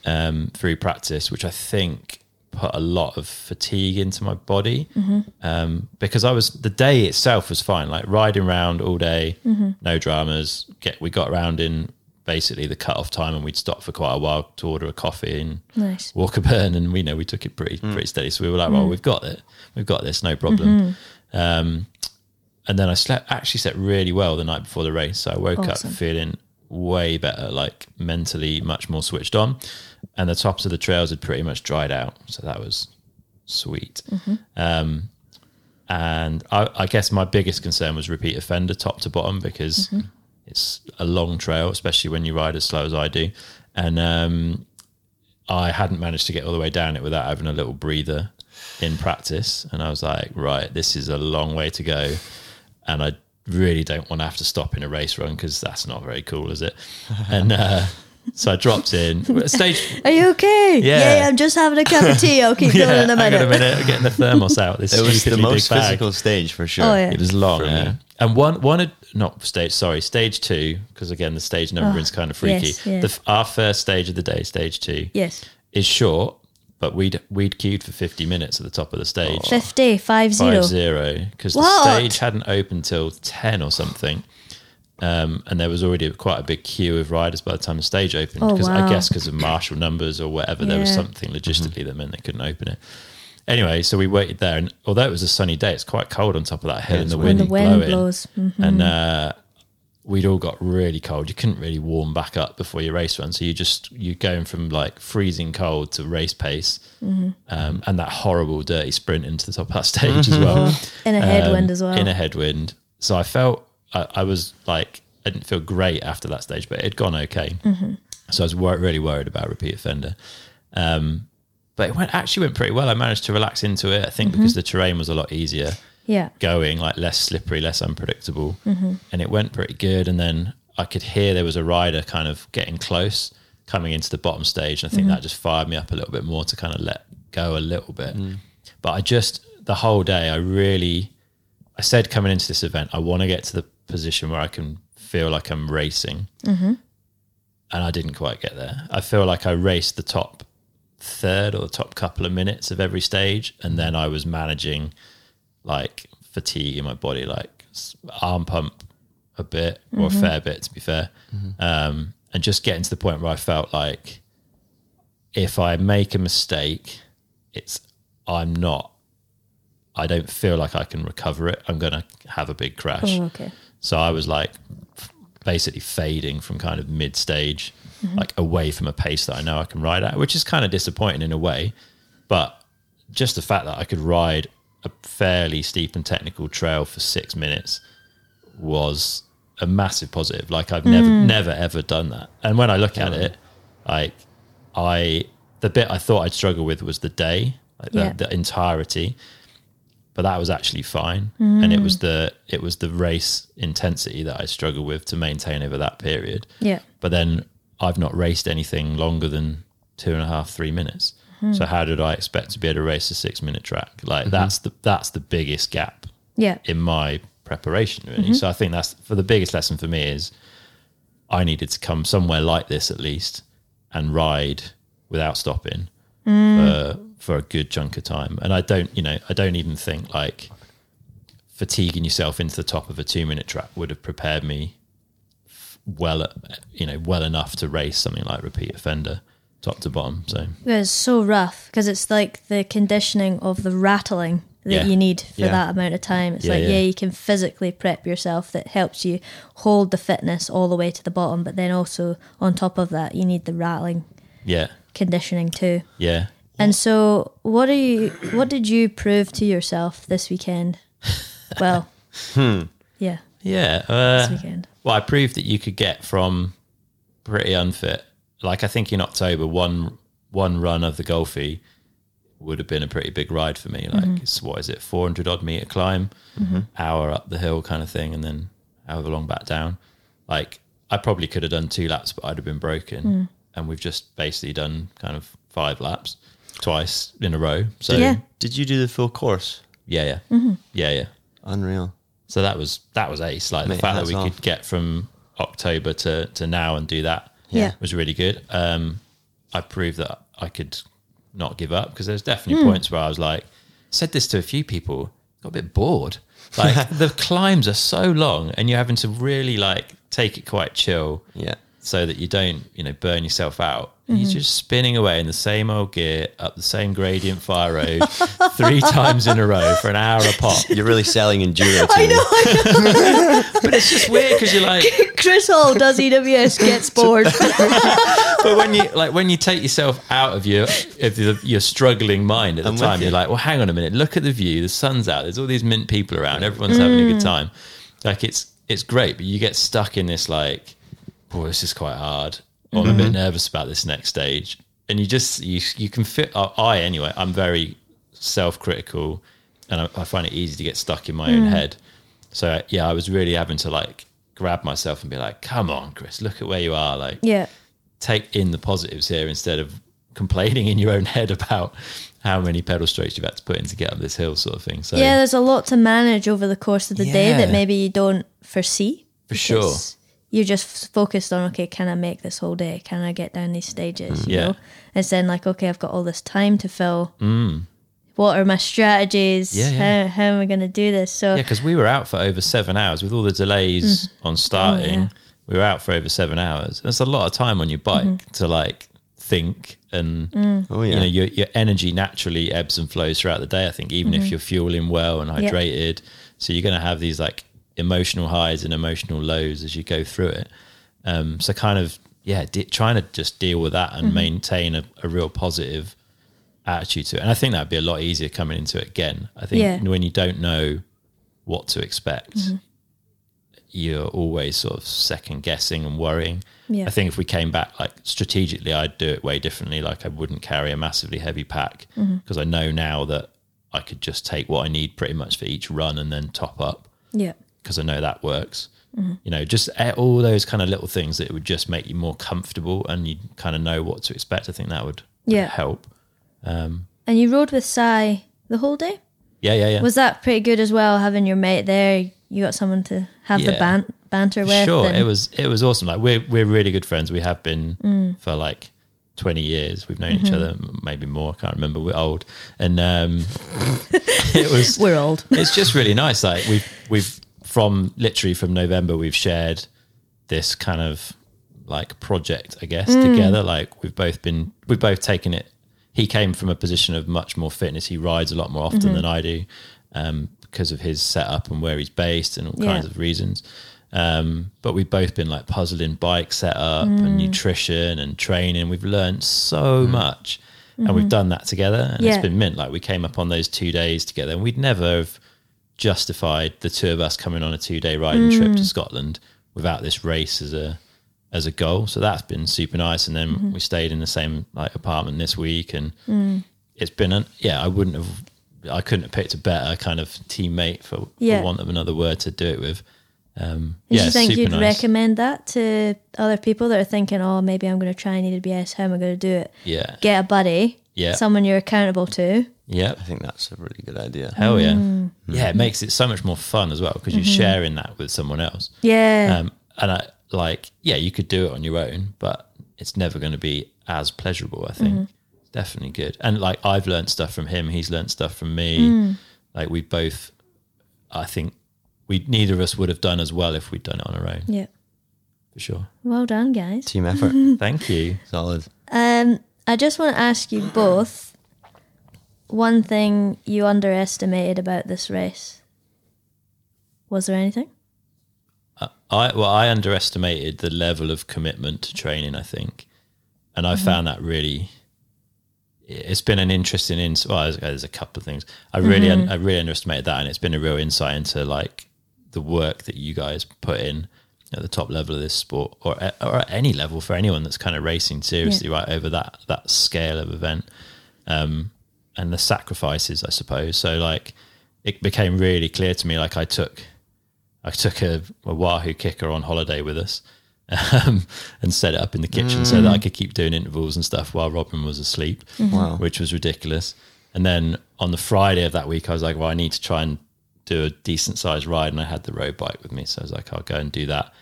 um, through practice, which I think put a lot of fatigue into my body Mm-hmm. um, because I was the day itself was fine, like riding around all day, Mm-hmm. no dramas. Get we got around in basically the cut off time, and we'd stop for quite a while to order a coffee and nice. Walkerburn, and we know we took it pretty pretty steady. So we were like, well, we've got it, we've got this, no problem. Um, and then I slept actually slept really well the night before the race. So I woke Awesome. up feeling way better, like mentally much more switched on, and the tops of the trails had pretty much dried out. So that was sweet. Um, and I, I guess my biggest concern was repeat offender top to bottom because it's a long trail, especially when you ride as slow as I do. And um, I hadn't managed to get all the way down it without having a little breather in practice. And I was like, right, this is a long way to go. And I really don't want to have to stop in a race run because that's not very cool, is it? And uh, so I dropped in. Stage Are you okay? Yeah. yeah, I'm just having a cup of tea. I'll keep going in a hang on a minute, I'm getting the thermos out. This It was the most big bag. physical stage for sure. Oh, yeah. It was long, yeah. And one, one, had- not stage, sorry, stage two, because again, the stage ah, numbering is kind of freaky. Yes, yeah. The, our first stage of the day, stage two, Yes, is short, but we'd we'd queued for 50 minutes at the top of the stage. 50, 5 0. Five zero, because the stage hadn't opened till 10 or something. Um, and there was already quite a big queue of riders by the time the stage opened. Oh, Because I guess because of marshal numbers or whatever, there was something logistically that meant they couldn't open it. Anyway, so we waited there, and although it was a sunny day, it's quite cold on top of that hill, Yeah, and the wind, And the wind blowing. blows. Mhm. And uh, we'd all got really cold. You couldn't really warm back up before your race run, so you just you're going from like freezing cold to race pace, Mm-hmm. um, and that horrible dirty sprint into the top of that stage as well in a headwind um, as well. In a headwind. So I felt I, I was like I didn't feel great after that stage, but it had gone okay. Mm-hmm. So I was wor- really worried about repeat offender. Um, but it went actually went pretty well. I managed to relax into it. I think Mm-hmm. because the terrain was a lot easier yeah. going, like less slippery, less unpredictable, Mm-hmm. and it went pretty good. And then I could hear there was a rider kind of getting close, coming into the bottom stage. And I think Mm-hmm. that just fired me up a little bit more to kind of let go a little bit. But I just the whole day, I really, I said coming into this event, I want to get to the position where I can feel like I'm racing, Mm-hmm. and I didn't quite get there. I feel like I raced the top third or the top couple of minutes of every stage, and then I was managing like fatigue in my body, like arm pump a bit or a fair bit, to be fair, um, and just getting to the point where I felt like if I make a mistake, it's I'm not. I don't feel like I can recover it. I'm going to have a big crash. Oh, okay. So I was like f- basically fading from kind of mid stage, mm-hmm. like away from a pace that I know I can ride at, which is kind of disappointing in a way. But just the fact that I could ride a fairly steep and technical trail for six minutes was a massive positive. Like I've never, mm. never, ever done that. And when I look at it, like I, the bit I thought I'd struggle with was the day, like the, Yeah. the entirety but that was actually fine. And it was mm. the it was the race intensity that I struggled with to maintain over that period. Yeah. But then I've not raced anything longer than two and a half, three minutes. Hmm. So how did I expect to be able to race a six minute track? Like mm-hmm. that's the that's the biggest gap Yeah. in my preparation really. Mm-hmm. So I think that's for the biggest lesson for me is I needed to come somewhere like this at least and ride without stopping mm. for for a good chunk of time. And I don't, you know, I don't even think like fatiguing yourself into the top of a two minute track would have prepared me well, you know, well enough to race something like repeat offender top to bottom. So It's so rough because it's like the conditioning of the rattling that Yeah. you need for Yeah. that amount of time. It's Yeah, like, yeah. yeah. you can physically prep yourself that helps you hold the fitness all the way to the bottom, but then also on top of that, you need the rattling yeah, conditioning too. yeah. And so, what are you? What did you prove to yourself this weekend? Well, hmm. yeah, Yeah. Uh, this weekend. Well, I proved that you could get from pretty unfit. Like I think in October, one one run of the Golfie would have been a pretty big ride for me. Like mm-hmm. it's what is it, four hundred odd meter climb, mm-hmm. hour up the hill kind of thing, and then however long back down. Like I probably could have done two laps, but I'd have been broken. Mm. And we've just basically done kind of five laps twice in a row. So Yeah. Did you do the full course? yeah, yeah, yeah, yeah. Unreal. So that was that was ace. Like Mate, the fact that hats we off. could get from October to to now and do that Yeah. was really good. Um, I proved that I could not give up because there's Hmm. definitely points where I was like, said this to a few people, got a bit bored. Like the climbs are so long, and you're having to really like take it quite chill Yeah. So that you don't, you know, burn yourself out. Mm-hmm. You're just spinning away in the same old gear up the same gradient fire road three times in a row for an hour a pop. You're really selling enduro to me. But it's just weird because you're like, Chris Hall does EWS, gets bored. but when you like when you take yourself out of your of the, your struggling mind at the I'm time, you. you're like, well, hang on a minute, look at the view. The sun's out. There's all these mint people around. Everyone's having a good time. Like it's it's great, but you get stuck in this like, boy, this is quite hard. Or I'm a mm-hmm. bit nervous about this next stage, and you just you you can fit. I anyway, I'm very self critical, and I, I find it easy to get stuck in my own mm. head. So yeah, I was really having to like grab myself and be like, come on, Chris, look at where you are. Like yeah, take in the positives here instead of complaining in your own head about how many pedal strokes you've had to put in to get up this hill, sort of thing. So yeah. There's a lot to manage over the course of the day that maybe you don't foresee. For sure. Because You're just focused on okay, can I make this whole day? Can I get down these stages? You Yeah. know, and then like okay, I've got all this time to fill. What are my strategies? Mm. Yeah, yeah. How, how am I going to do this? So yeah, because we were out for over seven hours with all the delays on starting. Mm. Oh, yeah. We were out for over seven hours. That's a lot of time on your bike Mm-hmm. to like think and Oh yeah. you know your your energy naturally ebbs and flows throughout the day. I think even Mm-hmm. if you're fueling well and hydrated, so you're going to have these like emotional highs and emotional lows as you go through it. Um, so kind of yeah, de- trying to just deal with that Mm-hmm. and maintain a, a real positive attitude to it. And I think that'd be a lot easier coming into it again. I think Yeah. when you don't know what to expect, Mm-hmm. you're always sort of second guessing and worrying. Yeah. I think if we came back like strategically, I'd do it way differently. Like I wouldn't carry a massively heavy pack Mm-hmm. because I know now that I could just take what I need pretty much for each run and then top up yeah, because I know that works. Mm-hmm. You know, just all those kind of little things that would just make you more comfortable and you kind of know what to expect. I think that would, Yeah. help. Um, and you rode with Sai the whole day. yeah, yeah, yeah. Was that pretty good as well? Having your mate there, you got someone to have the ban- banter with. Sure, and- it was it was awesome. Like we're we're really good friends. We have been Mm. for like twenty years. We've known Mm-hmm. each other, maybe more. I can't remember. We're old, and um, it was. We're old. It's just really nice. Like we've we've from literally from November, we've shared this kind of like project, I guess, Mm. together. Like we've both been we've both taken it. He came from a position of much more fitness. He rides a lot more often Mm-hmm. than I do um, because of his setup and where he's based and all Yeah. kinds of reasons. Um, but we've both been like puzzling bike setup Mm. and nutrition and training. We've learned so much and we've done that together and Mm-hmm. Yeah. it's been mint. Like we came up on those two days together and we'd never have justified the two of us coming on a two day riding trip Mm. to Scotland without this race as a as a goal. So that's been super nice. And then Mm-hmm. we stayed in the same like apartment this week and Mm. it's been an yeah, I wouldn't have I couldn't have picked a better kind of teammate for, Yeah. for want of another word to do it with. Um, Do yeah, you think you'd nice. recommend that to other people that are thinking, oh, maybe I'm going to try and EWS. How am I going to do it? Yeah, Get a buddy, Yeah. someone you're accountable to. Yeah, I think that's a really good idea. hell yeah, Mm. yeah. It makes it so much more fun as well because you're Mm-hmm. sharing that with someone else. Yeah. Um, and I like, yeah, you could do it on your own, but it's never going to be as pleasurable. I think Mm-hmm. definitely good. And like, I've learned stuff from him. He's learned stuff from me. Mm. Like, we both, I think, we neither of us would have done as well if we'd done it on our own, yeah. for sure. Well done, guys. Team effort. Thank you. Solid. Um, I just want to ask you both one thing you underestimated about this race. Was there anything? Uh, I well, I underestimated the level of commitment to training. I think, and I mm-hmm. found that really. It's been an interesting insight. Well, there's, there's a couple of things. I really, mm-hmm. I really underestimated that, and it's been a real insight into like the work that you guys put in at the top level of this sport, or at, or at any level for anyone that's kind of racing seriously, right over that that scale of event, um, and the sacrifices, I suppose. So, like, it became really clear to me. Like, I took I took a, a Wahoo KICKR on holiday with us um, and set it up in the kitchen so that I could keep doing intervals and stuff while Robin was asleep, Wow. which was ridiculous. And then on the Friday of that week, I was like, well, I need to try and do a decent sized ride. And I had the road bike with me. So I was like, I'll go and do that.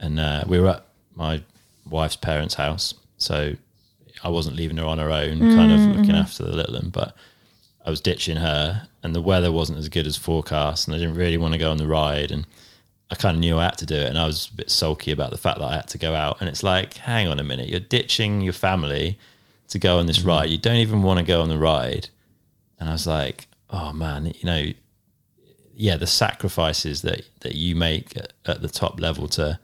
And uh, we were at my wife's parents' house. So I wasn't leaving her on her own, kind of mm, looking mm-hmm. after the little one. But I was ditching her, and the weather wasn't as good as forecast, and I didn't really want to go on the ride, and I kind of knew I had to do it, and I was a bit sulky about the fact that I had to go out. And it's like, hang on a minute, you're ditching your family to go on this mm-hmm. ride. You don't even want to go on the ride, and I was like, oh man, you know, yeah, the sacrifices that that you make at, at the top level to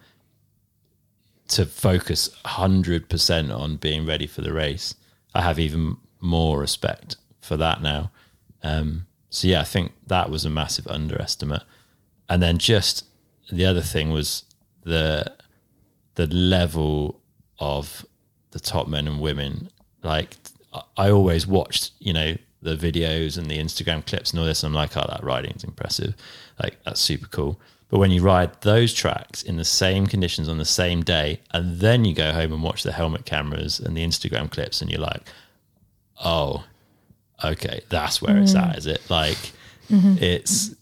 to focus 100% on being ready for the race. I have even more respect for that now. Um, so yeah, I think that was a massive underestimate. And then just the other thing was the the level of the top men and women. Like I- always watched, you know, the videos and the Instagram clips and all this. And I'm like, oh, that riding's impressive. Like that's super cool. But when you ride those tracks in the same conditions on the same day, and then you go home and watch the helmet cameras and the Instagram clips, and you're like, oh, okay, that's where it's mm-hmm. at, is it? Like, mm-hmm. it's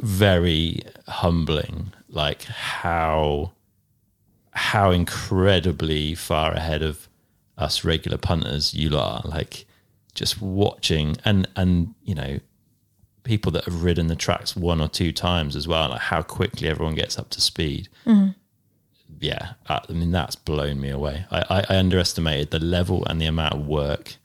very humbling, like how how incredibly far ahead of us regular punters you are. Like, just watching and and you know people that have ridden the tracks one or two times as well, like how quickly everyone gets up to speed. Mm-hmm. Yeah, I mean that's blown me away. I, I, I underestimated the level and the amount of work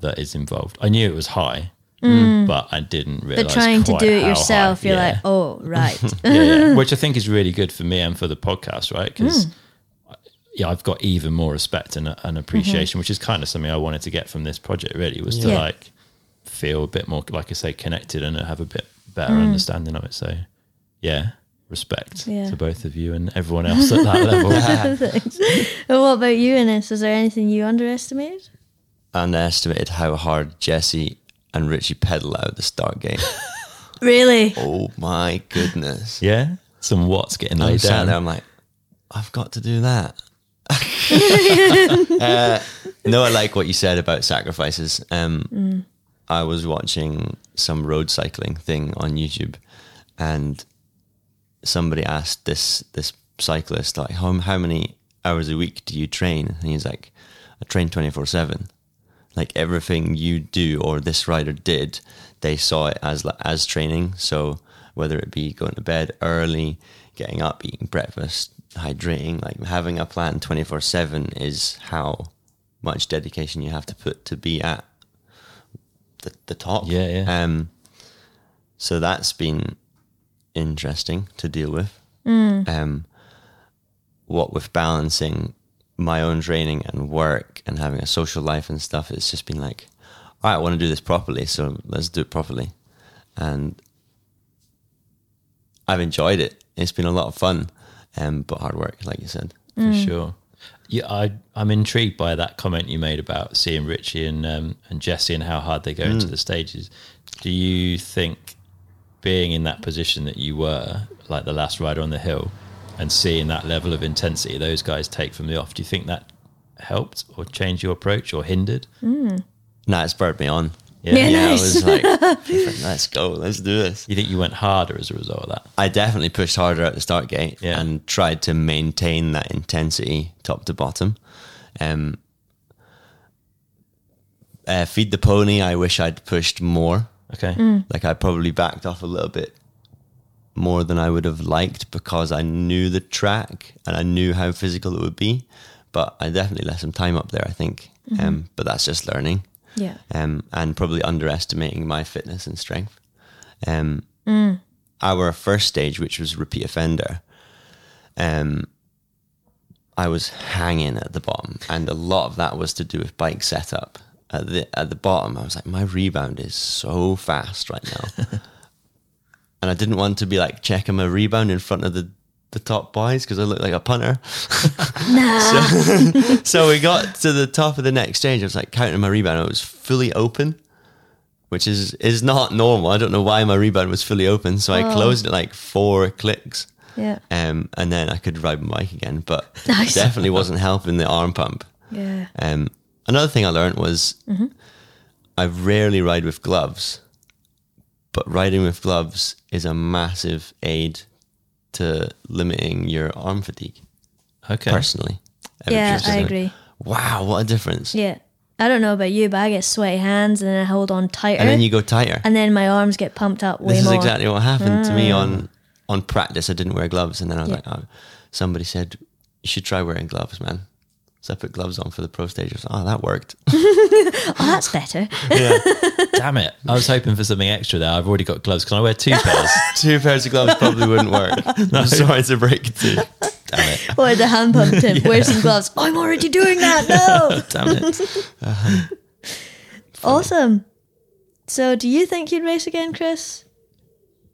that is involved. I knew it was high, mm. but I didn't realize. But trying to do it yourself, high. you're Yeah. like, oh, right. yeah, yeah. which I think is really good for me and for the podcast, right? Because mm. yeah, I've got even more respect and an mm-hmm. appreciation, which is kind of something I wanted to get from this project. Really, was to like feel a bit more, like I say, connected and have a bit better understanding of it. So, yeah, respect Yeah. to both of you and everyone else at that level. Thanks. Well, what about you, Innes? Is there anything you underestimated? Underestimated how hard Jesse and Richie pedal out the start game. Really? oh my goodness. yeah, some watts getting I'm laid down. there, I'm like, I've got to do that. uh, no, I like what you said about sacrifices. Um, I was watching some road cycling thing on YouTube, and somebody asked this this cyclist like, how how many hours a week do you train? And he's like, I train twenty four seven. Like everything you do or this rider did, they saw it as as training. So whether it be going to bed early, getting up, eating breakfast, hydrating, like having a plan twenty four seven is how much dedication you have to put to be at the, the top. Yeah, yeah. Um, so that's been interesting to deal with. Um, what with balancing my own training and work and having a social life and stuff, it's just been like, all right, I want to do this properly, so let's do it properly. And I've enjoyed it. It's been a lot of fun, um, but hard work, like you said. for sure. Yeah, I, I'm intrigued by that comment you made about seeing Richie and um, and Jesse and how hard they go into the stages. Do you think being in that position that you were, like the last rider on the hill, and seeing that level of intensity those guys take from the off, do you think that helped or changed your approach or hindered? No, it spurred me on. Yeah. Yeah, Yeah, I was like, let's go, let's do this. You think you went harder as a result of that? I definitely pushed harder at the start gate Yeah. and tried to maintain that intensity top to bottom. Um, uh, feed the pony. I wish I'd pushed more. Okay. Like I probably backed off a little bit more than I would have liked because I knew the track and I knew how physical it would be. But I definitely left some time up there. I think. Um, but that's just learning Yeah. um, and probably underestimating my fitness and strength. Um, Our first stage, which was repeat offender, um, I was hanging at the bottom, and a lot of that was to do with bike setup. At the at the bottom, I was like, my rebound is so fast right now, and I didn't want to be like checking my rebound in front of the the top boys because I look like a punter. so, so we got to the top of the next stage. I was like counting my rebound. It was fully open, which is is not normal. I don't know why my rebound was fully open. So I closed it like four clicks, Yeah. um, and then I could ride my bike again. But Nice. definitely wasn't helping the arm pump. Yeah. Um, another thing I learned was I rarely ride with gloves, but riding with gloves is a massive aid to limiting your arm fatigue. Okay. Personally, Ever Yeah, I agree. Wow, what a difference! Yeah. I don't know about you, but I get sweaty hands and then I hold on tighter. And then you go tighter. and then my arms get pumped up way this is more. exactly what happened to me on ah. on practice. I didn't wear gloves, and then I was Yeah. like, oh, somebody said you should try wearing gloves, man. So I put gloves on for the pro stage. I was like, oh, that worked. Oh, that's better. Damn it. I was hoping for something extra there. I've already got gloves. Can I wear two pairs? Two pairs of gloves probably wouldn't work. I'm sorry to break it to. Damn it. or the hand pump tip, wear some gloves. I'm already doing that. No. Damn it. awesome. So, do you think you'd race again, Chris?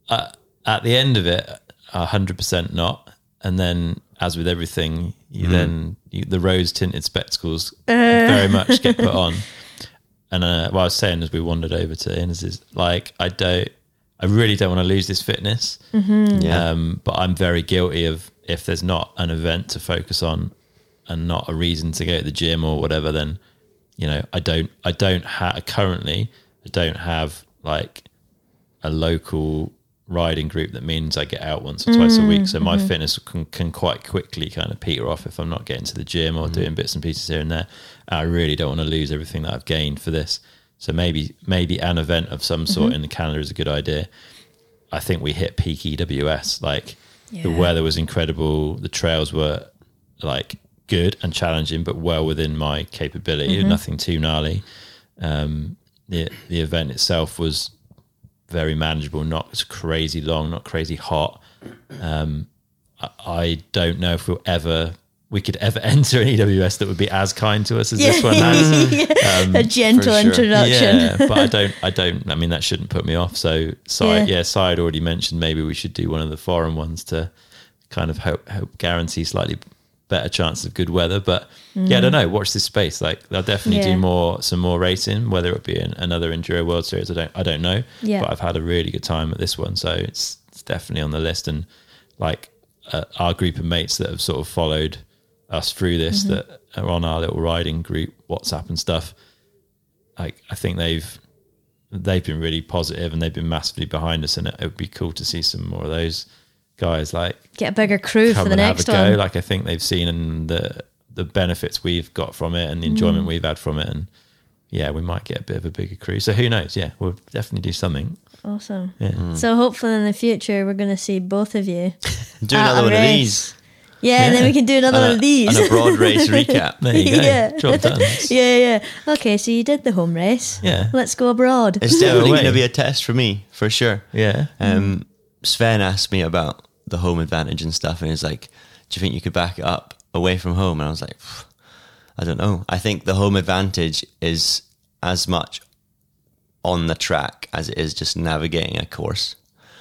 Uh, at the end of it, hundred percent not. And then, as with everything, you mm-hmm. then you, the rose tinted spectacles very much get put on. And uh, what I was saying as we wandered over to Innes is like I don't, I really don't want to lose this fitness. Yeah. Um, but I'm very guilty of if there's not an event to focus on and not a reason to go to the gym or whatever, then you know I don't I don't have currently I don't have like a local riding group that means I get out once or twice a week. So my mm-hmm. fitness can, can quite quickly kind of peter off if I'm not getting to the gym or mm-hmm. doing bits and pieces here and there. I really don't want to lose everything that I've gained for this. So maybe maybe an event of some sort mm-hmm. in Canada is a good idea. I think we hit peak EWS. Like the weather was incredible. The trails were like good and challenging, but well within my capability. Nothing too gnarly. Um, the the event itself was very manageable, not crazy long, not crazy hot. Um, I, I don't know if we'll ever we could ever enter an EWS that would be as kind to us as this one has. a gentle sure. introduction. Yeah, but I don't, I don't. I mean, that shouldn't put me off. So, Side, Yeah. yeah, Side already mentioned maybe we should do one of the foreign ones to kind of hope, hope guarantee slightly better chance of good weather. But yeah, I don't know. Watch this space. Like they'll definitely Mm. Yeah. do more, some more racing. Whether it be an, another Enduro World Series, I don't, I don't know. Yeah. But I've had a really good time at this one, so it's, it's definitely on the list. And like uh, our group of mates that have sort of followed us through this, Mm-hmm. that are on our little riding group, WhatsApp and stuff like I think they've they've been really positive and they've been massively behind us, and it, it would be cool to see some more of those guys like Get a bigger crew for the and have next a go. one. Like I think they've seen and the the benefits we've got from it and the enjoyment Mm. we've had from it, and yeah, we might get a bit of a bigger crew. So who knows? Yeah, we'll definitely do something. Awesome. Yeah. So hopefully in the future we're going to see both of you. Do another a one of these. Yeah, and then we can do another And one a, of these. and a broad race recap. There you go. Yeah. Job done. yeah, yeah. Okay, so you did the home race. Yeah. Let's go abroad. It's definitely going to be a test for me, for sure. Yeah. Um, Sven asked me about the home advantage and stuff, and he's like, "Do you think you could back it up away from home?" And I was like, "I don't know. I think the home advantage is as much on the track as it is just navigating a course."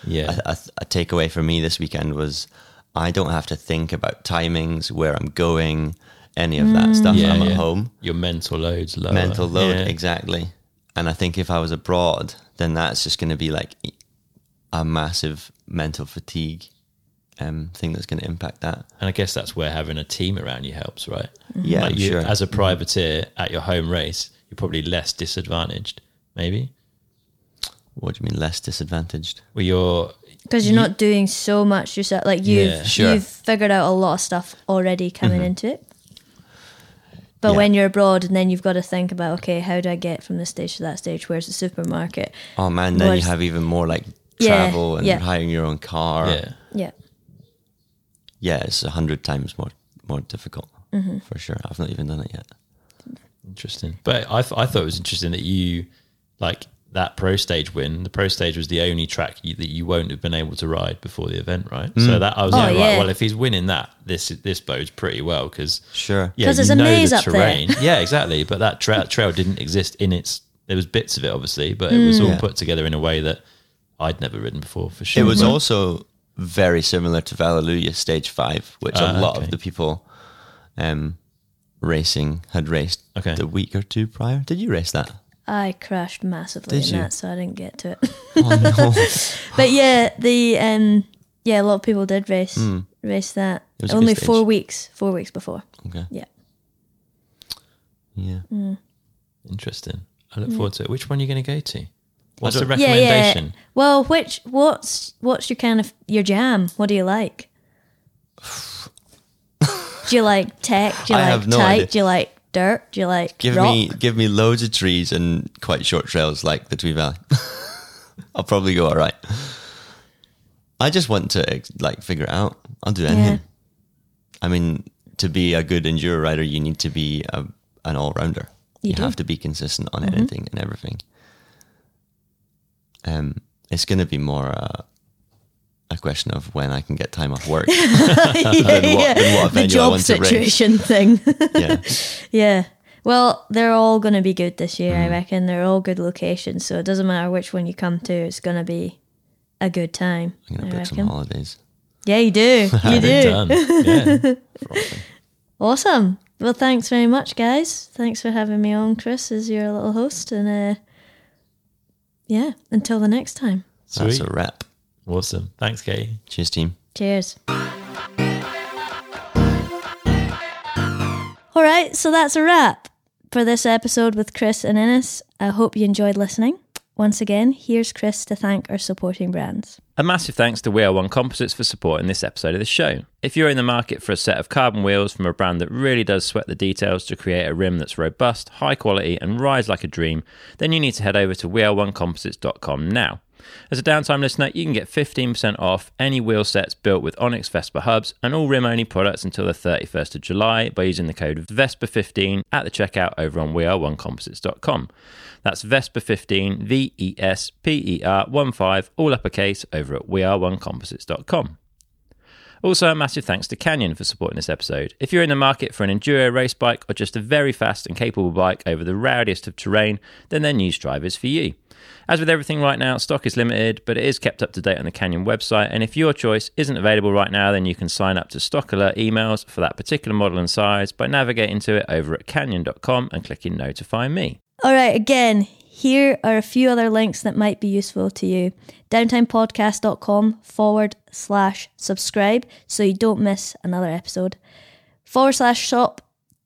Yeah. a, a, a takeaway for me this weekend was I don't have to think about timings, where I'm going. any of that stuff. Mm. Yeah, I'm yeah. at home. Your mental load's lower. mental load Yeah. exactly and i think if i was abroad then that's just going to be like a massive mental fatigue um, thing that's going to impact that And I guess that's where having a team around you helps, right? Mm-hmm. yeah Like you, sure as a mm-hmm. privateer at your home race, you're probably less disadvantaged, maybe. what do you mean less disadvantaged Where you're because you're not doing so much yourself. Like you've Yeah. Sure. you've figured out a lot of stuff already coming mm-hmm. into it. But Yeah. when you're abroad, and then you've got to think about okay, how do I get from this stage to that stage? Where's the supermarket? oh man then Was- you have even more like Yeah, travel and yeah. hiring your own car yeah. Yeah, yeah it's a hundred times more more difficult Mm-hmm. for sure i've not even done it yet Interesting. But I, th- I thought it was interesting that you, like, that pro stage win, the pro stage was the only track you, that you won't have been able to ride before the event, right? Mm. So that I was Oh, like, right, well, if he's winning that, this this bodes pretty well because sure yeah, 'Cause you there's a maze the up there. yeah, exactly. But that tra- trail didn't exist in its. There was bits of it, obviously, but it was all Yeah. put together in a way that I'd never ridden before. For sure, It was also very similar to Vallelujah Stage Five, which Ah, a lot okay. of the people um, racing had raced Okay. the week or two prior. Did you race that? I crashed massively Did in you? that, so I didn't get to it. Oh no! but yeah, the um, yeah, a lot of people did race race that Hmm. It was only good four weeks, four weeks before. okay. Yeah. Yeah. interesting. I look forward to it. Which one are you going to go to? What's the don't- Yeah, recommendation? yeah. Well, which what's what's your kind of your jam? What do you like? do you like tech? Do you I like have no tight? idea. Do you like dirt? Do you like Give rock? me give me loads of trees and quite short trails like the Tweed Valley. I'll probably go all right. I just want to like figure it out. I'll do anything. I mean, to be a good enduro rider, you need to be a, an all rounder. You You, have to be consistent on mm-hmm. anything and everything. Um, it's going to be more uh, a question of when I can get time off work. yeah, what- than what the job situation thing. yeah, yeah. Well, they're all going to be good this year, Hmm. I reckon. They're all good locations, so it doesn't matter which one you come to. It's going to be a good time. I'm going to book some holidays. Yeah, you do. You do. Yeah. Awesome. Well, thanks very much, guys. Thanks for having me on, Chris, as your little host. And uh, yeah, until the next time. That's Sweet. a wrap. Awesome. Thanks, Katie. Cheers, team. Cheers. All right, so that's a wrap for this episode with Chris and Innes. I hope you enjoyed listening. Once again, here's Chris to thank our supporting brands. A massive thanks to Wheel One Composites for supporting this episode of the show. If you're in the market for a set of carbon wheels from a brand that really does sweat the details to create a rim that's robust, high quality, and rides like a dream, then you need to head over to wheel1composites.com now. As a downtime listener, you can get 15% off any wheel sets built with Onyx Vesper hubs and all rim only products until the 31st of July by using the code VESPER15 at the checkout over on wheel1composites.com. That's Vesper15, V E S P E R 1 5, all uppercase over at wheel1composites.com. Also, a massive thanks to Canyon for supporting this episode. If you're in the market for an enduro race bike or just a very fast and capable bike over the rowdiest of terrain, then their new Strive is for you. As with everything right now, stock is limited, but it is kept up to date on the Canyon website. And if your choice isn't available right now, then you can sign up to stock alert emails for that particular model and size by navigating to it over at canyon.com and clicking notify me. All right, again, here are a few other links that might be useful to you. Downtimepodcast.com forward slash subscribe so you don't miss another episode. Forward slash shop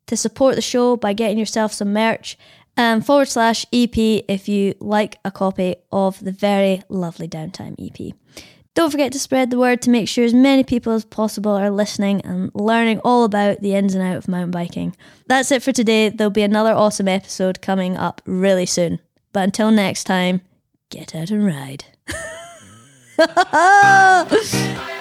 to support the show by getting yourself some merch. And forward slash EP if you like a copy of the very lovely Downtime EP. Don't forget to spread the word to make sure as many people as possible are listening and learning all about the ins and outs of mountain biking. That's it for today. There'll be another awesome episode coming up really soon. But until next time, get out and ride. Ha ha ha!